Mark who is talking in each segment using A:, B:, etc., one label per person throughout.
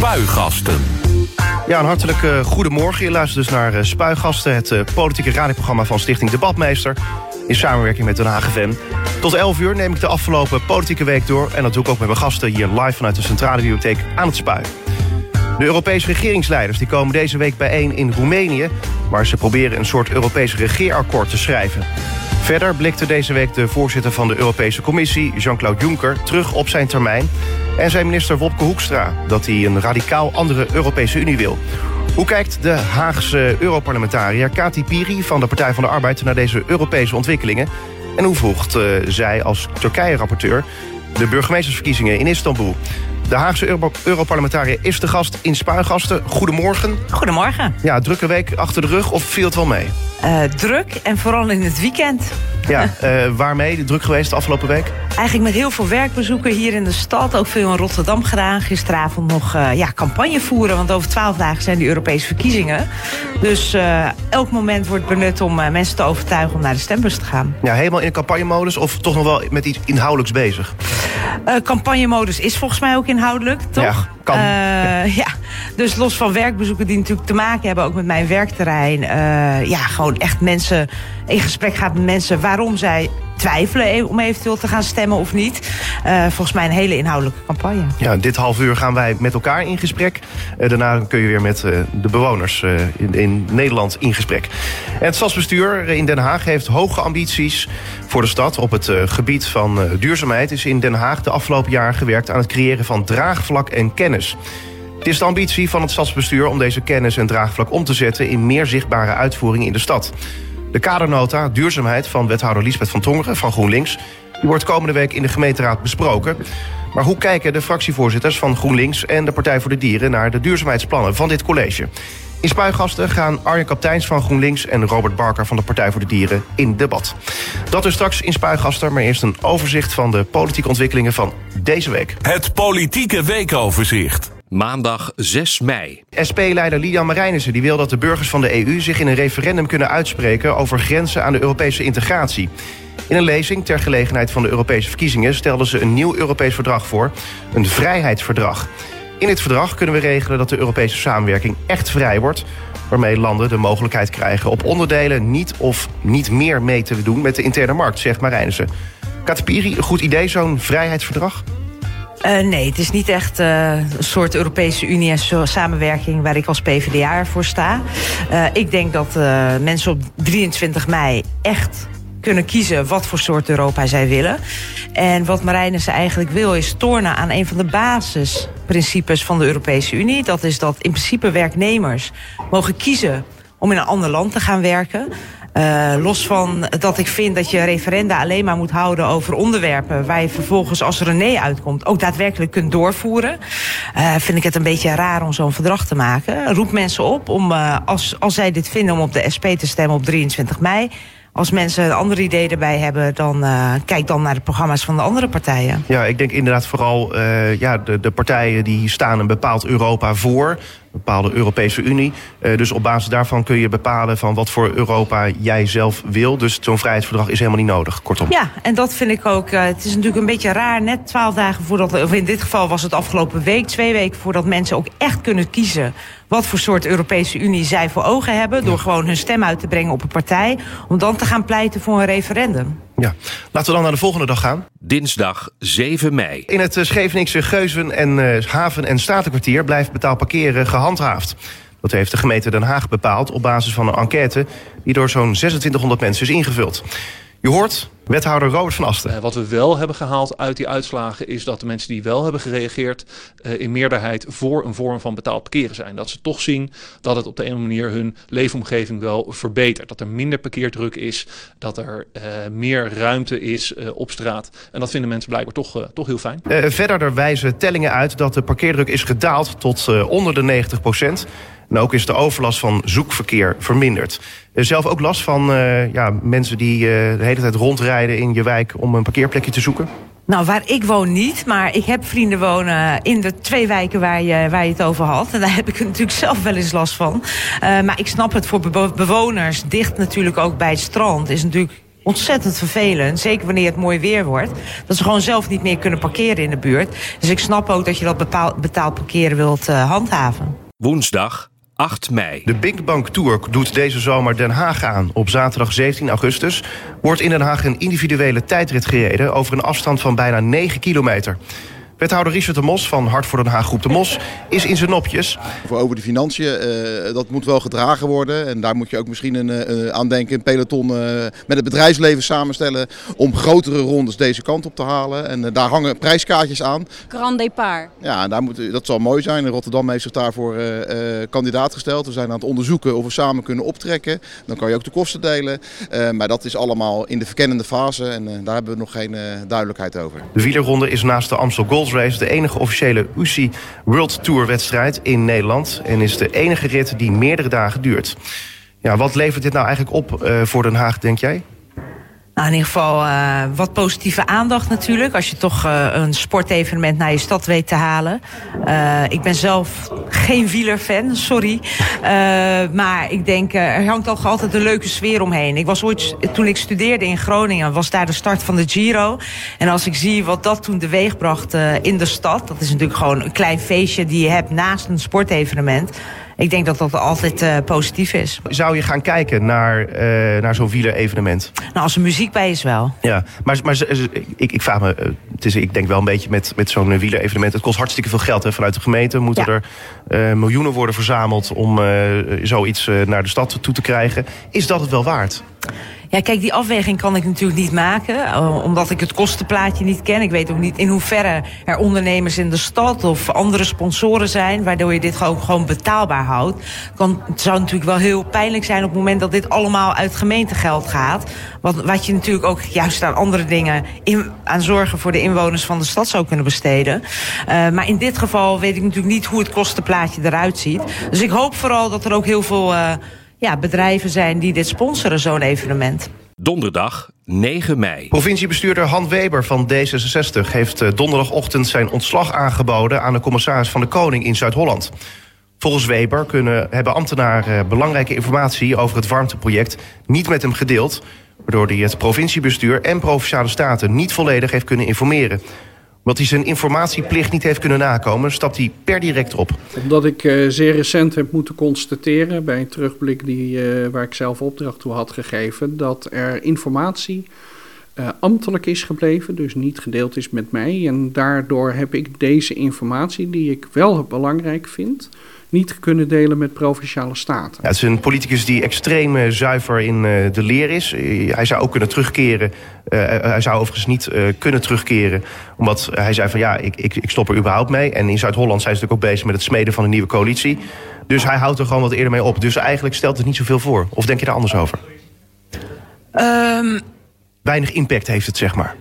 A: Spuigasten.
B: Ja, een hartelijk goedemorgen. Je luistert dus naar Spuigasten, het politieke radioprogramma van Stichting Debatmeester. In samenwerking met Den Haag FM. Tot 11 uur neem ik de afgelopen politieke week door. En dat doe ik ook met mijn gasten hier live vanuit de Centrale Bibliotheek aan het Spui. De Europese regeringsleiders die komen deze week bijeen in Roemenië... waar ze proberen een soort Europees regeerakkoord te schrijven. Verder blikte deze week de voorzitter van de Europese Commissie, Jean-Claude Juncker, terug op zijn termijn. En zijn minister Wopke Hoekstra dat hij een radicaal andere Europese Unie wil. Hoe kijkt de Haagse Europarlementariër Kati Piri van de Partij van de Arbeid naar deze Europese ontwikkelingen? En hoe volgt uh, zij als Turkije-rapporteur de burgemeestersverkiezingen in Istanbul? De Haagse Euro Europarlementariër is de gast in Spuigasten. Goedemorgen.
C: Goedemorgen.
B: Ja, drukke week achter de rug of viel het wel mee?
C: Uh, druk en vooral in het weekend.
B: Ja, uh, waarmee? Druk geweest de afgelopen week?
C: Eigenlijk met heel veel werkbezoeken hier in de stad. Ook veel in Rotterdam gedaan. Gisteravond nog uh, ja, campagne voeren. Want over twaalf dagen zijn de Europese verkiezingen. Dus elk moment wordt benut om mensen te overtuigen om naar de stembus te gaan.
B: Ja, helemaal in campagnemodus of toch nog wel met iets inhoudelijks bezig?
C: campagnemodus is volgens mij ook inhoudelijk, toch?
B: Ja, kan.
C: ja. ja. dus los van werkbezoeken die natuurlijk te maken hebben... ook met mijn werkterrein. ja, gewoon echt mensen in gesprek gaat met mensen waarom zij twijfelen e- om eventueel te gaan stemmen of niet. Uh, volgens mij een hele inhoudelijke campagne.
B: Ja, dit half uur gaan wij met elkaar in gesprek. Uh, daarna kun je weer met uh, de bewoners in, in, Nederland in gesprek. Het stadsbestuur in Den Haag heeft hoge ambities voor de stad. Op het gebied van duurzaamheid is in Den Haag de afgelopen jaren gewerkt... aan het creëren van draagvlak en kennis. Het is de ambitie van het stadsbestuur om deze kennis en draagvlak om te zetten... in meer zichtbare uitvoering in de stad. De kadernota duurzaamheid van wethouder Liesbeth van Tongeren van GroenLinks... die wordt komende week in de gemeenteraad besproken. Maar hoe kijken de fractievoorzitters van GroenLinks en de Partij voor de Dieren... naar de duurzaamheidsplannen van dit college? In Spuigasten gaan Arjen Kapteins van GroenLinks... en Robert Barker van de Partij voor de Dieren in debat. Dat is straks in Spuigasten, maar eerst een overzicht... van de politieke ontwikkelingen van deze week.
A: Het politieke weekoverzicht. Maandag 6 mei.
B: SP-leider Lian Marijnissen die wil dat de burgers van de EU zich in een referendum kunnen uitspreken over grenzen aan de Europese integratie. In een lezing ter gelegenheid van de Europese verkiezingen stelden ze een nieuw Europees verdrag voor, een vrijheidsverdrag. In dit verdrag kunnen we regelen dat de Europese samenwerking echt vrij wordt, waarmee landen de mogelijkheid krijgen op onderdelen niet of niet meer mee te doen met de interne markt, zegt Marijnissen. Katapiri, een goed idee, zo'n vrijheidsverdrag?
C: Uh, nee, het is niet echt uh, een soort Europese Unie en samenwerking waar ik als PvdA voor sta. Uh, ik denk dat mensen op 23 mei echt kunnen kiezen wat voor soort Europa zij willen. En wat Marijnissen eigenlijk wil is tornen aan een van de basisprincipes van de Europese Unie. Dat is dat in principe werknemers mogen kiezen om in een ander land te gaan werken. Uh, los van dat ik vind dat je referenda alleen maar moet houden over onderwerpen waar je vervolgens als er een nee uitkomt ook daadwerkelijk kunt doorvoeren. Uh, vind ik het een beetje raar om zo'n verdrag te maken. Roep mensen op om, uh, als, als zij dit vinden, om op de SP te stemmen op 23 mei. Als mensen een ander idee erbij hebben, dan kijk dan naar de programma's van de andere partijen.
B: Ja, ik denk inderdaad vooral uh, ja, de, de partijen die staan een bepaald Europa voor bepaalde Europese Unie. Uh, dus op basis daarvan kun je bepalen van wat voor Europa jij zelf wil. Dus zo'n vrijheidsverdrag is helemaal niet nodig, kortom.
C: Ja, en dat vind ik ook. Uh, het is natuurlijk een beetje raar, net twaalf dagen voordat, of in dit geval was het afgelopen week, twee weken voordat mensen ook echt kunnen kiezen wat voor soort Europese Unie zij voor ogen hebben. Door gewoon hun stem uit te brengen op een partij. Om dan te gaan pleiten voor een referendum.
B: Ja, laten we dan naar de volgende dag gaan.
A: Dinsdag 7 mei.
B: In het Scheveningse Geuzen en uh, Haven- en Statenkwartier blijft betaald parkeren gehandhaafd. Dat heeft de gemeente Den Haag bepaald op basis van een enquête... die door zo'n 2600 mensen is ingevuld. Je hoort wethouder Robert van Asten.
D: Uh, wat we wel hebben gehaald uit die uitslagen is dat de mensen die wel hebben gereageerd uh, in meerderheid voor een vorm van betaald parkeren zijn. Dat ze toch zien dat het op de ene manier hun leefomgeving wel verbetert. Dat er minder parkeerdruk is, dat er uh, meer ruimte is op straat. En dat vinden mensen blijkbaar toch, toch heel fijn.
B: verder wijzen tellingen uit dat de parkeerdruk is gedaald tot onder de 90 procent. En ook is de overlast van zoekverkeer verminderd. Zelf ook last van uh, ja, mensen die uh, de hele tijd rondrijden in je wijk om een parkeerplekje te zoeken?
C: Nou, waar ik woon niet, maar ik heb vrienden wonen in de twee wijken waar je, waar je het over had. En daar heb ik natuurlijk zelf wel eens last van. Uh, maar ik snap het voor bewoners, dicht natuurlijk ook bij het strand, is natuurlijk ontzettend vervelend. Zeker wanneer het mooi weer wordt. Dat ze gewoon zelf niet meer kunnen parkeren in de buurt. Dus ik snap ook dat je dat betaald parkeren wilt uh, handhaven.
A: Woensdag 8 mei.
B: De Big Bang Tour doet deze zomer Den Haag aan. Op zaterdag 17 augustus wordt in Den Haag een individuele tijdrit gereden... over een afstand van bijna 9 kilometer. Wethouder Richard de Mos van Hart voor Den Haag Groep de Mos is in zijn nopjes.
E: Voor over de financiën, uh, dat moet wel gedragen worden. En daar moet je ook misschien een, uh, aan denken, een peloton uh, met het bedrijfsleven samenstellen... om grotere rondes deze kant op te halen. En daar hangen prijskaartjes aan.
F: Grand départ.
E: Ja, daar moet, dat zal mooi zijn. Rotterdam heeft zich daarvoor kandidaat gesteld. We zijn aan het onderzoeken of we samen kunnen optrekken. Dan kan je ook de kosten delen. maar dat is allemaal in de verkennende fase en daar hebben we nog geen duidelijkheid over.
B: De wielerronde is naast de Amstel Gold Race de enige officiële UCI World Tour wedstrijd in Nederland. En is de enige rit die meerdere dagen duurt. Ja, wat levert dit nou eigenlijk op uh, voor Den Haag, denk jij?
C: Nou, in ieder geval uh, wat positieve aandacht natuurlijk. Als je toch uh, een sportevenement naar je stad weet te halen. Uh, ik ben zelf geen wielerfan, sorry. maar ik denk, er hangt toch altijd een leuke sfeer omheen. Ik was ooit, toen ik studeerde in Groningen, was daar de start van de Giro. En als ik zie wat dat toen teweeg bracht in de stad. Dat is natuurlijk gewoon een klein feestje die je hebt naast een sportevenement ik denk dat dat altijd uh, positief is.
B: Zou je gaan kijken naar, uh, naar zo'n wielerevenement?
C: Nou, als er muziek bij is wel.
B: Ja, maar, maar ik, ik vraag me, eh, het is, ik denk wel een beetje met, met zo'n wielerevenement. Het kost hartstikke veel geld hè, vanuit de gemeente. Moeten er uh, miljoenen worden verzameld om zoiets naar de stad toe te krijgen. Is dat het wel waard?
C: Ja, kijk, die afweging kan ik natuurlijk niet maken. Uh, omdat ik het kostenplaatje niet ken. Ik weet ook niet in hoeverre er ondernemers in de stad of andere sponsoren zijn. Waardoor je dit gewoon, gewoon betaalbaar houdt. Kan, het zou natuurlijk wel heel pijnlijk zijn op het moment dat dit allemaal uit gemeentegeld gaat. Wat, wat je natuurlijk ook juist aan andere dingen in, aan zorgen voor de inwoners van de stad zou kunnen besteden. Uh, maar in dit geval weet ik natuurlijk niet hoe het kostenplaatje eruit ziet. Dus ik hoop vooral dat er ook heel veel. Uh, ja, bedrijven zijn die dit sponsoren, zo'n evenement.
A: Donderdag 9 mei.
B: Provinciebestuurder Han Weber van D66 heeft eh, donderdagochtend zijn ontslag aangeboden aan de commissaris van de Koning in Zuid-Holland. Volgens Weber kunnen, hebben ambtenaren belangrijke informatie over het warmteproject niet met hem gedeeld, waardoor hij het provinciebestuur en provinciale staten niet volledig heeft kunnen informeren omdat hij zijn informatieplicht niet heeft kunnen nakomen, stapt hij per direct op.
G: Omdat ik uh, zeer recent heb moeten constateren, bij een terugblik die, uh, waar ik zelf opdracht toe had gegeven, dat er informatie uh, ambtelijk is gebleven, dus niet gedeeld is met mij. En daardoor heb ik deze informatie, die ik wel belangrijk vind, niet kunnen delen met provinciale staten.
B: Ja, het is een politicus die extreem uh, zuiver in uh, de leer is. Uh, hij zou ook kunnen terugkeren. hij zou overigens niet kunnen terugkeren. Omdat hij zei van ja, ik, ik, ik stop er überhaupt mee. En in Zuid-Holland zijn ze natuurlijk ook bezig met het smeden van een nieuwe coalitie. Dus hij houdt er gewoon wat eerder mee op. Dus eigenlijk stelt het niet zoveel voor. Of denk je daar anders over?
C: Um...
B: Weinig impact heeft het, zeg maar.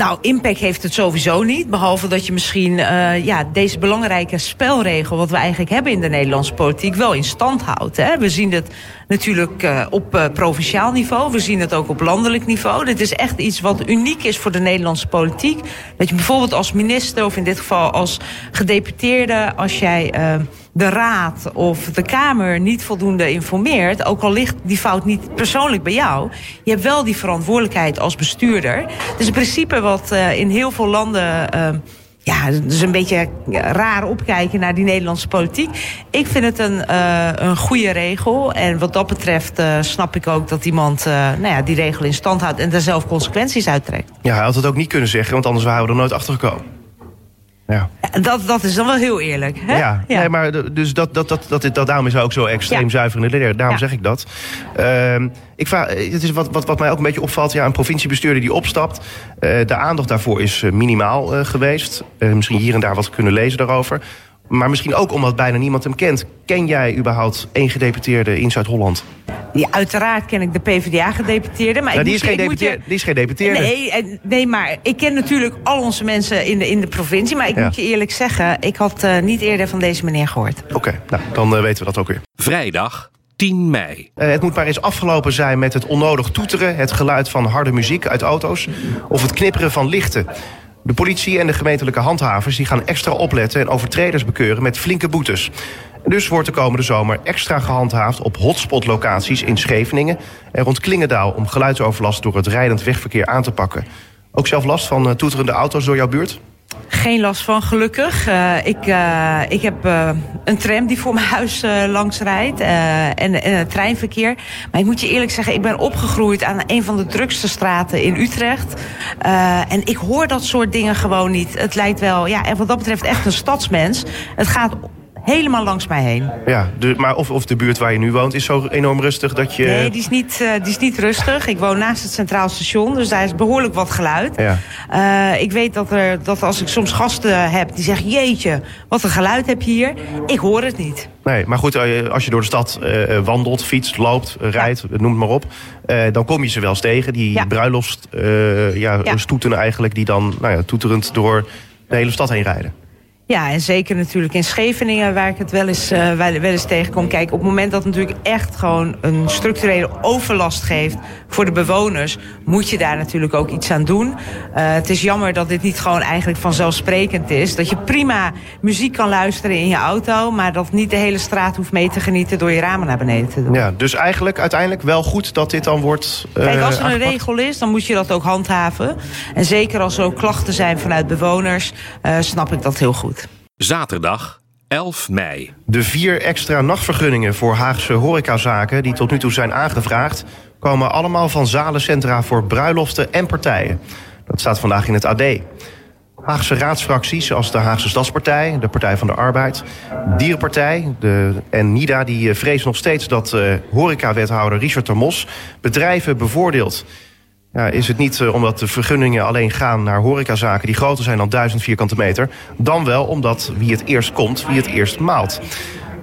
C: Nou, impact heeft het sowieso niet. Behalve dat je misschien uh, ja, deze belangrijke spelregel... wat we eigenlijk hebben in de Nederlandse politiek... wel in stand houdt. Hè? We zien het natuurlijk uh, op uh, provinciaal niveau. We zien het ook op landelijk niveau. Dit is echt iets wat uniek is voor de Nederlandse politiek. Dat je bijvoorbeeld als minister of in dit geval als gedeputeerde... als jij de raad of de Kamer niet voldoende informeert... ook al ligt die fout niet persoonlijk bij jou... je hebt wel die verantwoordelijkheid als bestuurder. Het is een principe wat uh, in heel veel landen... Uh, ja, dus een beetje raar opkijken naar die Nederlandse politiek. Ik vind het een, uh, een goede regel. En wat dat betreft uh, snap ik ook dat iemand uh, nou ja, die regel in stand houdt... en daar zelf consequenties uittrekt.
B: Ja, hij had het ook niet kunnen zeggen, want anders waren we er nooit achter gekomen.
C: Ja. Dat, dat is dan wel heel eerlijk. Hè?
B: Ja, ja. Nee, maar dus dat, dat, dat, dat, dat, daarom is hij ook zo extreem ja. zuiver in de leer. Daarom zeg ik dat. Uh, ik vraag, het is wat, wat, wat mij ook een beetje opvalt. Ja, een provinciebestuurder die opstapt. Uh, de aandacht daarvoor is minimaal uh, geweest. misschien hier en daar wat kunnen lezen daarover. Maar misschien ook omdat bijna niemand hem kent. Ken jij überhaupt één gedeputeerde in Zuid-Holland?
C: Ja, uiteraard ken ik de PvdA-gedeputeerde. Maar
B: nou, die,
C: is
B: geen je... die is geen deputeerde.
C: Nee, nee, maar ik ken natuurlijk al onze mensen in de, in de provincie. Maar ik ja. moet je eerlijk zeggen, ik had uh, niet eerder van deze meneer gehoord.
B: Oké, okay, nou, dan uh, weten we dat ook weer.
A: Vrijdag 10 mei.
B: Uh, het moet maar eens afgelopen zijn met het onnodig toeteren... het geluid van harde muziek uit auto's... of het knipperen van lichten. De politie en de gemeentelijke handhavers die gaan extra opletten... en overtreders bekeuren met flinke boetes. Dus wordt de komende zomer extra gehandhaafd op hotspot-locaties in Scheveningen en rond Klingendaal om geluidsoverlast door het rijdend wegverkeer aan te pakken. Ook zelf last van uh, toeterende auto's door jouw buurt?
C: Geen last van, gelukkig. Uh, ik, uh, ik heb uh, een tram die voor mijn huis langs rijdt en, en treinverkeer. Maar ik moet je eerlijk zeggen, ik ben opgegroeid aan een van de drukste straten in Utrecht. en ik hoor dat soort dingen gewoon niet. Het lijkt wel, ja, en wat dat betreft echt een stadsmens. Het gaat helemaal langs mij heen.
B: Ja, de, maar of, of de buurt waar je nu woont is zo enorm rustig dat je...
C: Nee, die is niet, uh, die is niet rustig. Ik woon naast het Centraal Station, dus daar is behoorlijk wat geluid. Ja. Uh, ik weet dat, er, dat als ik soms gasten heb die zeggen... jeetje, wat een geluid heb je hier. Ik hoor het niet.
B: Nee, maar goed, eh, als je door de stad uh, wandelt, fietst, loopt, rijdt, ja. noem het maar op... Dan kom je ze wel eens tegen, die ja. bruiloft ja, ja. stoeten eigenlijk... die dan nou ja, toeterend door de hele stad heen rijden.
C: Ja, en zeker natuurlijk in Scheveningen, waar ik het wel eens, uh, wel, wel eens tegenkom. Kijk, op het moment dat het natuurlijk echt gewoon een structurele overlast geeft voor de bewoners, moet je daar natuurlijk ook iets aan doen. Uh, het is jammer dat dit niet gewoon eigenlijk vanzelfsprekend is. Dat je prima muziek kan luisteren in je auto, maar dat niet de hele straat hoeft mee te genieten door je ramen naar beneden te doen.
B: Ja, dus eigenlijk uiteindelijk wel goed dat dit dan wordt.
C: Uh, Kijk, als er een aangepakt. regel is, dan moet je dat ook handhaven. En zeker als er ook klachten zijn vanuit bewoners, snap ik dat heel goed.
A: Zaterdag 11 mei.
B: De vier extra nachtvergunningen voor Haagse horecazaken die tot nu toe zijn aangevraagd, komen allemaal van zalencentra voor bruiloften en partijen. Dat staat vandaag in het AD. Haagse raadsfracties zoals de Haagse Stadspartij, de Partij van de Arbeid, Dierenpartij de, en NIDA die vrezen nog steeds dat uh, horecawethouder Richard Termos bedrijven bevoordeelt. Ja, is het niet uh, omdat de vergunningen alleen gaan naar horecazaken die groter zijn dan 1000 vierkante meter, dan wel omdat wie het eerst komt, wie het eerst maalt.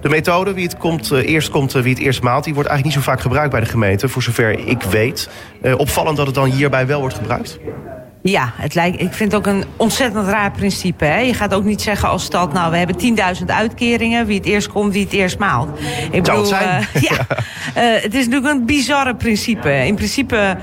B: De methode, wie het komt, uh, eerst komt, uh, wie het eerst maalt, die wordt eigenlijk niet zo vaak gebruikt bij de gemeente, voor zover ik weet. opvallend dat het dan hierbij wel wordt gebruikt.
C: Ja, het lijkt, ik vind het ook een ontzettend raar principe. Hè? Je gaat ook niet zeggen als stad, nou, we hebben 10.000 uitkeringen. Wie het eerst komt, wie het eerst maalt.
B: Ik bedoel, het zijn.
C: Uh, ja, uh, het is natuurlijk een bizarre principe. In principe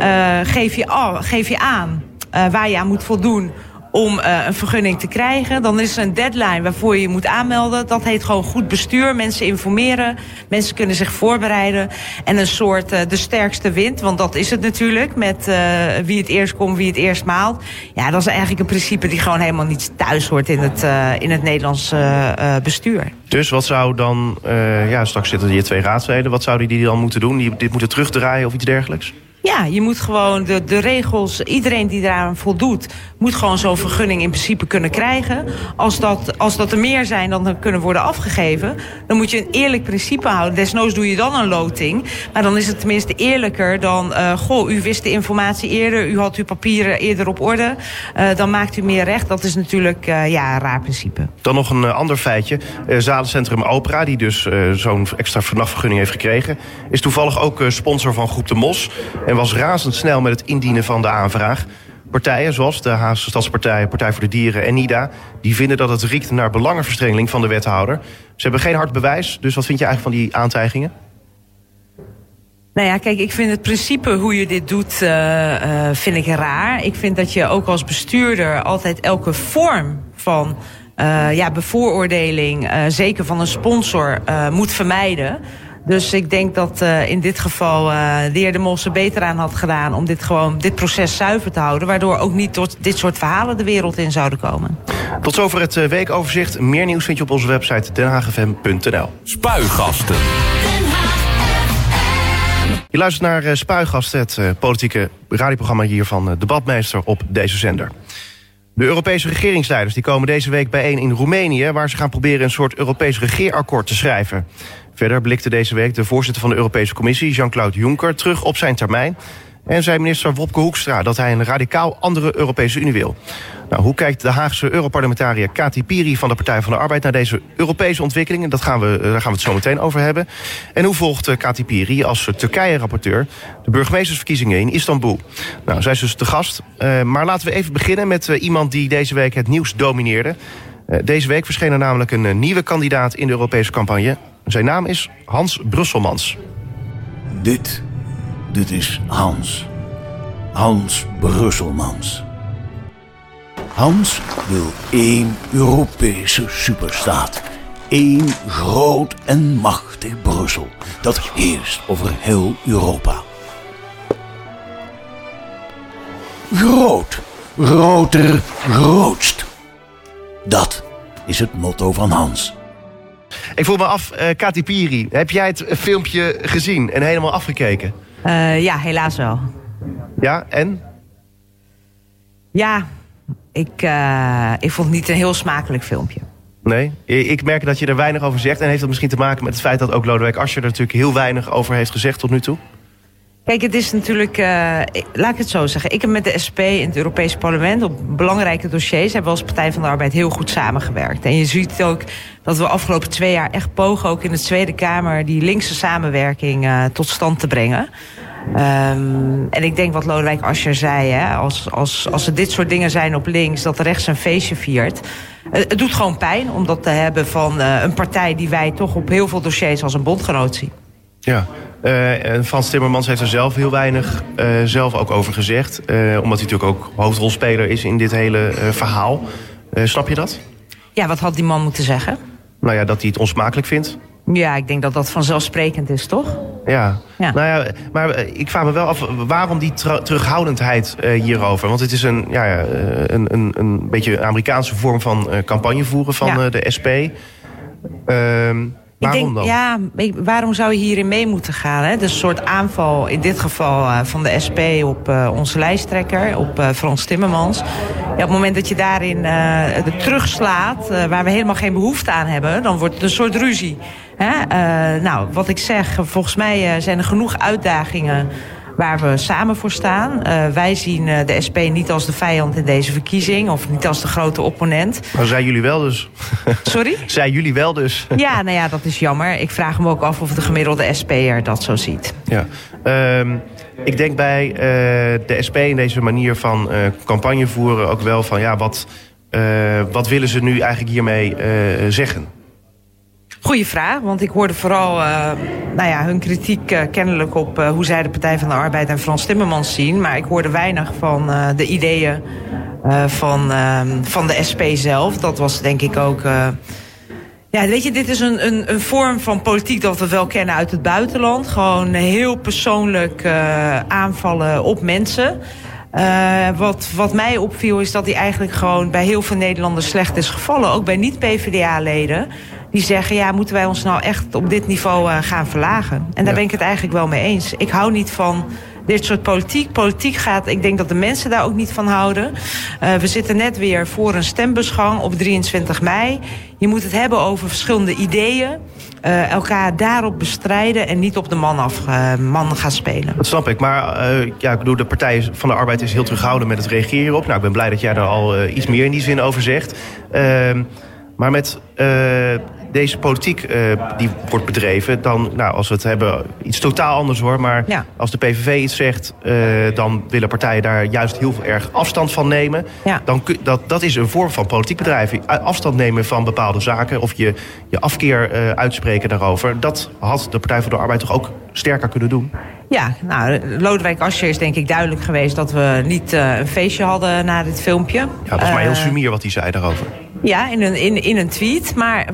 C: uh, geef, je al, geef je aan waar je aan moet voldoen om uh, een vergunning te krijgen. Dan is er een deadline waarvoor je je moet aanmelden. Dat heet gewoon goed bestuur. Mensen informeren. Mensen kunnen zich voorbereiden. En een soort uh, de sterkste wind. Want dat is het natuurlijk. Met uh, wie het eerst komt, wie het eerst maalt. Ja, dat is eigenlijk een principe die gewoon helemaal niet thuis hoort in het, in het Nederlands bestuur.
B: Dus wat zou dan, ja, straks zitten hier twee raadsleden. Wat zouden die dan moeten doen? Die dit moeten terugdraaien of iets dergelijks?
C: Ja, je moet gewoon de, de regels, iedereen die daaraan voldoet, moet gewoon zo'n vergunning in principe kunnen krijgen. Als dat, als dat er meer zijn dan er kunnen worden afgegeven, dan moet je een eerlijk principe houden. Desnoods doe je dan een loting, maar dan is het tenminste eerlijker dan, uh, goh, u wist de informatie eerder, u had uw papieren eerder op orde, uh, dan maakt u meer recht. Dat is natuurlijk uh, ja, een raar principe.
B: Dan nog een ander feitje. Zalencentrum Opera, die dus zo'n extra nachtvergunning heeft gekregen, is toevallig ook sponsor van Groep de Mos en was razendsnel met het indienen van de aanvraag. Partijen zoals de Haagse Stadspartij, Partij voor de Dieren en NIDA... die vinden dat het riekt naar belangenverstrengeling van de wethouder. Ze hebben geen hard bewijs, dus wat vind je eigenlijk van die aantijgingen?
C: Nou ja, kijk, ik vind het principe hoe je dit doet, uh, uh, vind ik raar. Ik vind dat je ook als bestuurder altijd elke vorm van uh, ja, bevooroordeling... zeker van een sponsor, moet vermijden... Dus ik denk dat uh, in dit geval uh, de heer De Mos beter aan had gedaan... om dit, gewoon, dit proces zuiver te houden... waardoor ook niet tot dit soort verhalen de wereld in zouden komen.
B: Tot zover het uh, weekoverzicht. Meer nieuws vind je op onze website denhagfm.nl.
A: Spuigasten.
B: Je luistert naar uh, Spuigasten, het uh, politieke radioprogramma hier van Debatmeester op deze zender. De Europese regeringsleiders die komen deze week bijeen in Roemenië... waar ze gaan proberen een soort Europees regeerakkoord te schrijven. Verder blikte deze week de voorzitter van de Europese Commissie, Jean-Claude Juncker, terug op zijn termijn. En zei minister Wopke Hoekstra dat hij een radicaal andere Europese Unie wil. Nou, hoe kijkt de Haagse Europarlementariër Kati Piri van de Partij van de Arbeid naar deze Europese ontwikkelingen? Dat gaan we, daar gaan we het zo meteen over hebben. En hoe volgt eh, Kati Piri als Turkije-rapporteur de burgemeestersverkiezingen in Istanbul? Nou, zij is dus te gast. Maar laten we even beginnen met iemand die deze week het nieuws domineerde. Deze week verscheen er namelijk een nieuwe kandidaat in de Europese campagne. Zijn naam is Hans Brusselmans.
F: Dit, dit is Hans. Hans Brusselmans. Hans wil één Europese superstaat. één groot en machtig Brussel dat heerst over heel Europa. Groot, groter, grootst. Dat is het motto van Hans.
B: Ik voel me af, uh, Kati Piri, heb jij het filmpje gezien en helemaal afgekeken?
C: Uh, ja, helaas wel.
B: Ja, en?
C: Ja, ik, uh, ik vond het niet een heel smakelijk filmpje.
B: Nee, ik merk dat je er weinig over zegt. En heeft dat misschien te maken met het feit dat ook Lodewijk Asscher er natuurlijk heel weinig over heeft gezegd tot nu toe?
C: Kijk, het is natuurlijk, uh, laat ik het zo zeggen. Ik heb met de SP in het Europese parlement op belangrijke dossiers... hebben we als Partij van de Arbeid heel goed samengewerkt. En je ziet ook dat we afgelopen twee jaar echt pogen... ook in de Tweede Kamer die linkse samenwerking uh, tot stand te brengen. Um, en ik denk wat Lodewijk Asscher zei, hè, als, als, als er dit soort dingen zijn op links... dat rechts een feestje viert... Het doet gewoon pijn om dat te hebben van uh, een partij die wij toch op heel veel dossiers als een bondgenoot zien.
B: Ja, uh, en Frans Timmermans heeft er zelf heel weinig uh, zelf ook over gezegd. omdat hij natuurlijk ook hoofdrolspeler is in dit hele verhaal. snap je dat?
C: Ja, wat had die man moeten zeggen?
B: Nou ja, dat hij het onsmakelijk vindt.
C: Ja, ik denk dat dat vanzelfsprekend is, toch?
B: Ja. ja. Nou ja, maar ik vraag me wel af, waarom die terughoudendheid hierover? Want het is een, ja, een, een, een beetje Amerikaanse vorm van campagne voeren van ja. de SP. Ehm, waarom
C: denk,
B: dan?
C: Ja, waarom zou je hierin mee moeten gaan? Hè? Dus een soort aanval, in dit geval van de SP op onze lijsttrekker, op Frans Timmermans. Ja, op het moment dat je daarin terugslaat, waar we helemaal geen behoefte aan hebben... dan wordt het een soort ruzie. Hè? Nou, wat ik zeg, volgens mij zijn er genoeg uitdagingen waar we samen voor staan. Uh, wij zien de SP niet als de vijand in deze verkiezing... of niet als de grote opponent.
B: Maar zijn jullie wel dus?
C: Sorry?
B: zijn jullie wel dus?
C: ja, nou ja, dat is jammer. Ik vraag me ook af of de gemiddelde SP'er dat zo ziet.
B: Ja. Um, ik denk bij uh, de SP in deze manier van uh, campagne voeren ook wel van... ja, wat, uh, wat willen ze nu eigenlijk hiermee zeggen?
C: Goeie vraag, want ik hoorde vooral uh, nou ja, hun kritiek uh, kennelijk op uh, hoe zij de Partij van de Arbeid en Frans Timmermans zien. Maar ik hoorde weinig van de ideeën van, van de SP zelf. Dat was denk ik ook. ja, weet je, dit is een, een, een vorm van politiek dat we wel kennen uit het buitenland. Gewoon heel persoonlijk aanvallen op mensen. Wat, wat mij opviel is dat hij eigenlijk gewoon bij heel veel Nederlanders slecht is gevallen. Ook bij niet-PVDA-leden. Die zeggen, ja, moeten wij ons nou echt op dit niveau uh, gaan verlagen? En daar ja. ben ik het eigenlijk wel mee eens. Ik hou niet van dit soort politiek. Politiek gaat, ik denk dat de mensen daar ook niet van houden. Uh, we zitten net weer voor een stembusgang op 23 mei. Je moet het hebben over verschillende ideeën. Uh, elkaar daarop bestrijden en niet op de man af uh, man gaan spelen.
B: Dat snap ik. Maar uh, ja, ik bedoel, de Partij van de Arbeid is heel terughouden met het reageren op. Nou, ik ben blij dat jij daar al iets meer in die zin over zegt. Ehm, maar met deze politiek uh, die wordt bedreven... dan, nou, als we het hebben, iets totaal anders hoor... maar ja. als de PVV iets zegt... Uh, dan willen partijen daar juist heel erg afstand van nemen.
C: Ja.
B: Dan, dat, dat is een vorm van politiek bedrijven. Afstand nemen van bepaalde zaken... of je, je afkeer uh, uitspreken daarover. Dat had de Partij voor de Arbeid toch ook sterker kunnen doen?
C: Ja, nou, Lodewijk Asscher is denk ik duidelijk geweest... dat we niet een feestje hadden na dit filmpje. Ja,
B: dat was maar heel sumier wat hij zei daarover.
C: Ja, in een, in, in een tweet. Maar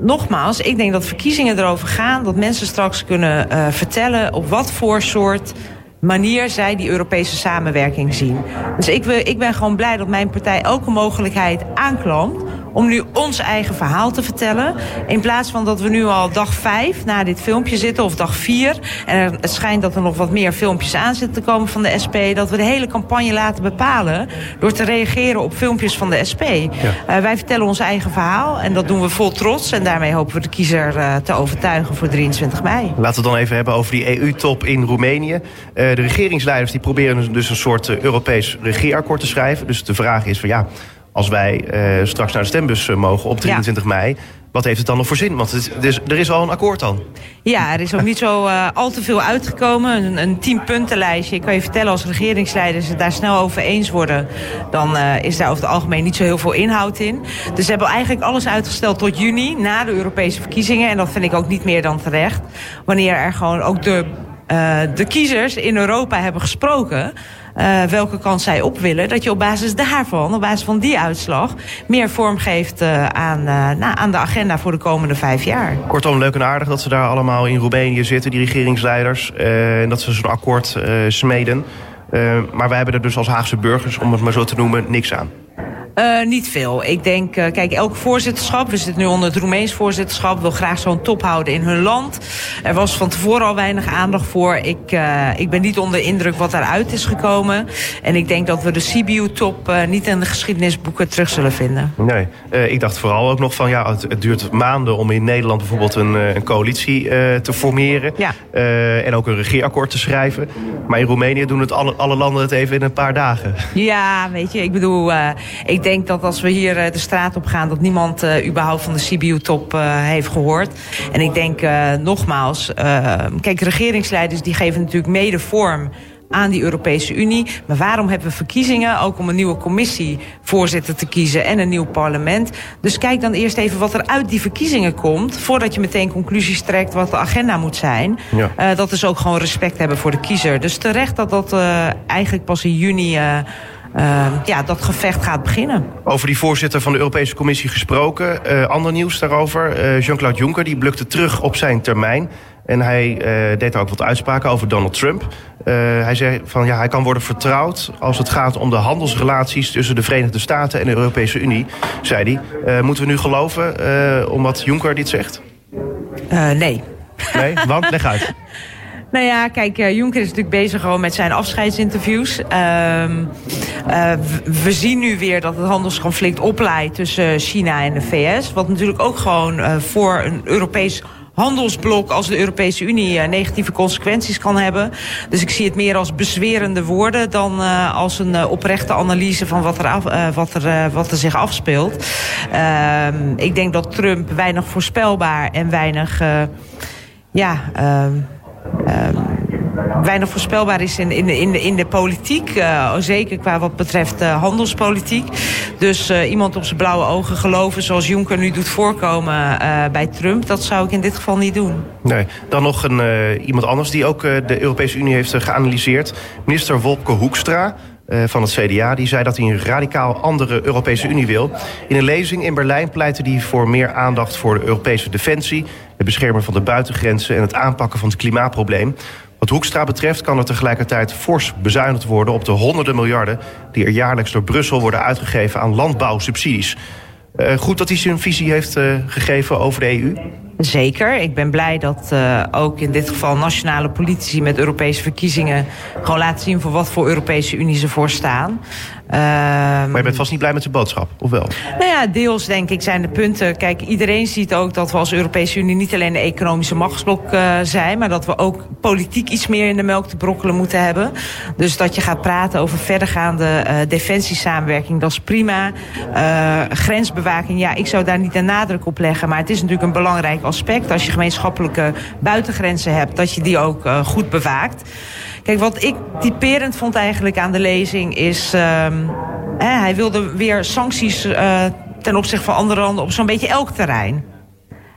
C: nogmaals, ik denk dat verkiezingen erover gaan... dat mensen straks kunnen uh, vertellen op wat voor soort manier zij die Europese samenwerking zien. Dus ik, ik ben gewoon blij dat mijn partij ook een mogelijkheid aanklampt om nu ons eigen verhaal te vertellen. In plaats van dat we nu al dag vijf na dit filmpje zitten, of dag vier... en het schijnt dat er nog wat meer filmpjes aan zitten te komen van de SP... dat we de hele campagne laten bepalen door te reageren op filmpjes van de SP. Ja. Uh, wij vertellen ons eigen verhaal en dat doen we vol trots... en daarmee hopen we de kiezer uh, te overtuigen voor 23 mei.
B: Laten we het dan even hebben over die EU-top in Roemenië. Uh, de regeringsleiders die proberen dus een soort Europees regeerakkoord te schrijven. Dus de vraag is van ja als wij uh, straks naar de stembus uh, mogen op 23 ja. mei. Wat heeft het dan nog voor zin? Want het is, er is al een akkoord dan.
C: Ja, er is ook niet zo uh, al te veel uitgekomen. Een, een tienpuntenlijstje. Ik kan je vertellen, als regeringsleiders het daar snel over eens worden... dan is daar over het algemeen niet zo heel veel inhoud in. Dus ze hebben eigenlijk alles uitgesteld tot juni, na de Europese verkiezingen. En dat vind ik ook niet meer dan terecht. Wanneer er gewoon ook de, de kiezers in Europa hebben gesproken... uh, welke kant zij op willen. Dat je op basis daarvan, op basis van die uitslag, meer vorm geeft uh, aan, nou, aan de agenda voor de komende vijf jaar.
B: Kortom, leuk en aardig dat ze daar allemaal in Roemenië zitten, die regeringsleiders. en dat ze zo'n akkoord smeden. maar wij hebben er dus als Haagse burgers, om het maar zo te noemen, niks aan.
C: Uh, niet veel. Ik denk, uh, kijk, elk voorzitterschap, we zitten nu onder het Roemeens voorzitterschap, wil graag zo'n top houden in hun land. Er was van tevoren al weinig aandacht voor. Ik, uh, ik ben niet onder indruk wat daaruit is gekomen. En ik denk dat we de Sibiu-top niet in de geschiedenisboeken terug zullen vinden.
B: Nee, ik dacht vooral ook nog van, ja, het, het duurt maanden om in Nederland bijvoorbeeld een, een coalitie te formeren.
C: Ja.
B: en ook een regeerakkoord te schrijven. Maar in Roemenië doen het alle, alle landen het even in een paar dagen.
C: Ja, weet je, ik bedoel, ik denk dat als we hier eh, de straat op gaan... dat niemand uh, überhaupt van de Sibiu-top uh, heeft gehoord. En ik denk uh, nogmaals... kijk, regeringsleiders die geven natuurlijk mede vorm aan die Europese Unie. Maar waarom hebben we verkiezingen? Ook om een nieuwe commissievoorzitter te kiezen en een nieuw parlement. Dus kijk dan eerst even wat er uit die verkiezingen komt... voordat je meteen conclusies trekt wat de agenda moet zijn.
B: Ja.
C: Uh, dat is ook gewoon respect hebben voor de kiezer. Dus terecht dat dat uh, eigenlijk pas in juni... Uh, uh, ja, dat gevecht gaat beginnen.
B: Over die voorzitter van de Europese Commissie gesproken. Uh, ander nieuws daarover. Uh, Jean-Claude Juncker die blukte terug op zijn termijn. En hij deed daar ook wat uitspraken over Donald Trump. hij zei van ja, hij kan worden vertrouwd als het gaat om de handelsrelaties tussen de Verenigde Staten en de Europese Unie, zei hij. moeten we nu geloven omdat Juncker dit zegt?
C: nee.
B: Nee, want leg uit.
C: Nou ja, kijk, uh, Juncker is natuurlijk bezig gewoon met zijn afscheidsinterviews. Uh, uh, we zien nu weer dat het handelsconflict opleidt tussen China en de VS. Wat natuurlijk ook gewoon voor een Europees handelsblok als de Europese Unie negatieve consequenties kan hebben. Dus ik zie het meer als bezwerende woorden dan als een oprechte analyse van wat er, wat er, wat er zich afspeelt. Ehm, ik denk dat Trump weinig voorspelbaar en weinig ja, ehm, weinig voorspelbaar is in, in, in, de, in de politiek. Uh, zeker qua wat betreft uh, handelspolitiek. Dus uh, iemand op zijn blauwe ogen geloven zoals Juncker nu doet voorkomen bij Trump... dat zou ik in dit geval niet doen.
B: Nee. Dan nog een, iemand anders die ook de Europese Unie heeft geanalyseerd. Minister Wolke Hoekstra... Van het CDA. Die zei dat hij een radicaal andere Europese Unie wil. In een lezing in Berlijn pleitte hij voor meer aandacht voor de Europese defensie... het beschermen van de buitengrenzen en het aanpakken van het klimaatprobleem. Wat Hoekstra betreft kan er tegelijkertijd fors bezuinigd worden... op de honderden miljarden die er jaarlijks door Brussel worden uitgegeven aan landbouwsubsidies. Uh, goed dat hij zijn visie heeft uh, gegeven over de EU?
C: Zeker. Ik ben blij dat uh, ook in dit geval nationale politici met Europese verkiezingen gewoon laten zien voor wat voor Europese Unie ze voor staan.
B: Uh, maar je bent vast niet blij met zijn boodschap, of wel?
C: Nou ja, deels denk ik zijn de punten. Kijk, iedereen ziet ook dat we als Europese Unie niet alleen de economische machtsblok uh, zijn, maar dat we ook politiek iets meer in de melk te brokkelen moeten hebben. Dus dat je gaat praten over verdergaande uh, defensiesamenwerking, dat is prima. grensbewaking, ja, ik zou daar niet een nadruk op leggen, maar het is natuurlijk een belangrijk aspect. Als je gemeenschappelijke buitengrenzen hebt, dat je die ook goed bewaakt. Kijk, wat ik typerend vond eigenlijk aan de lezing is... Uh, hè, hij wilde weer sancties uh, ten opzichte van andere landen op zo'n beetje elk terrein.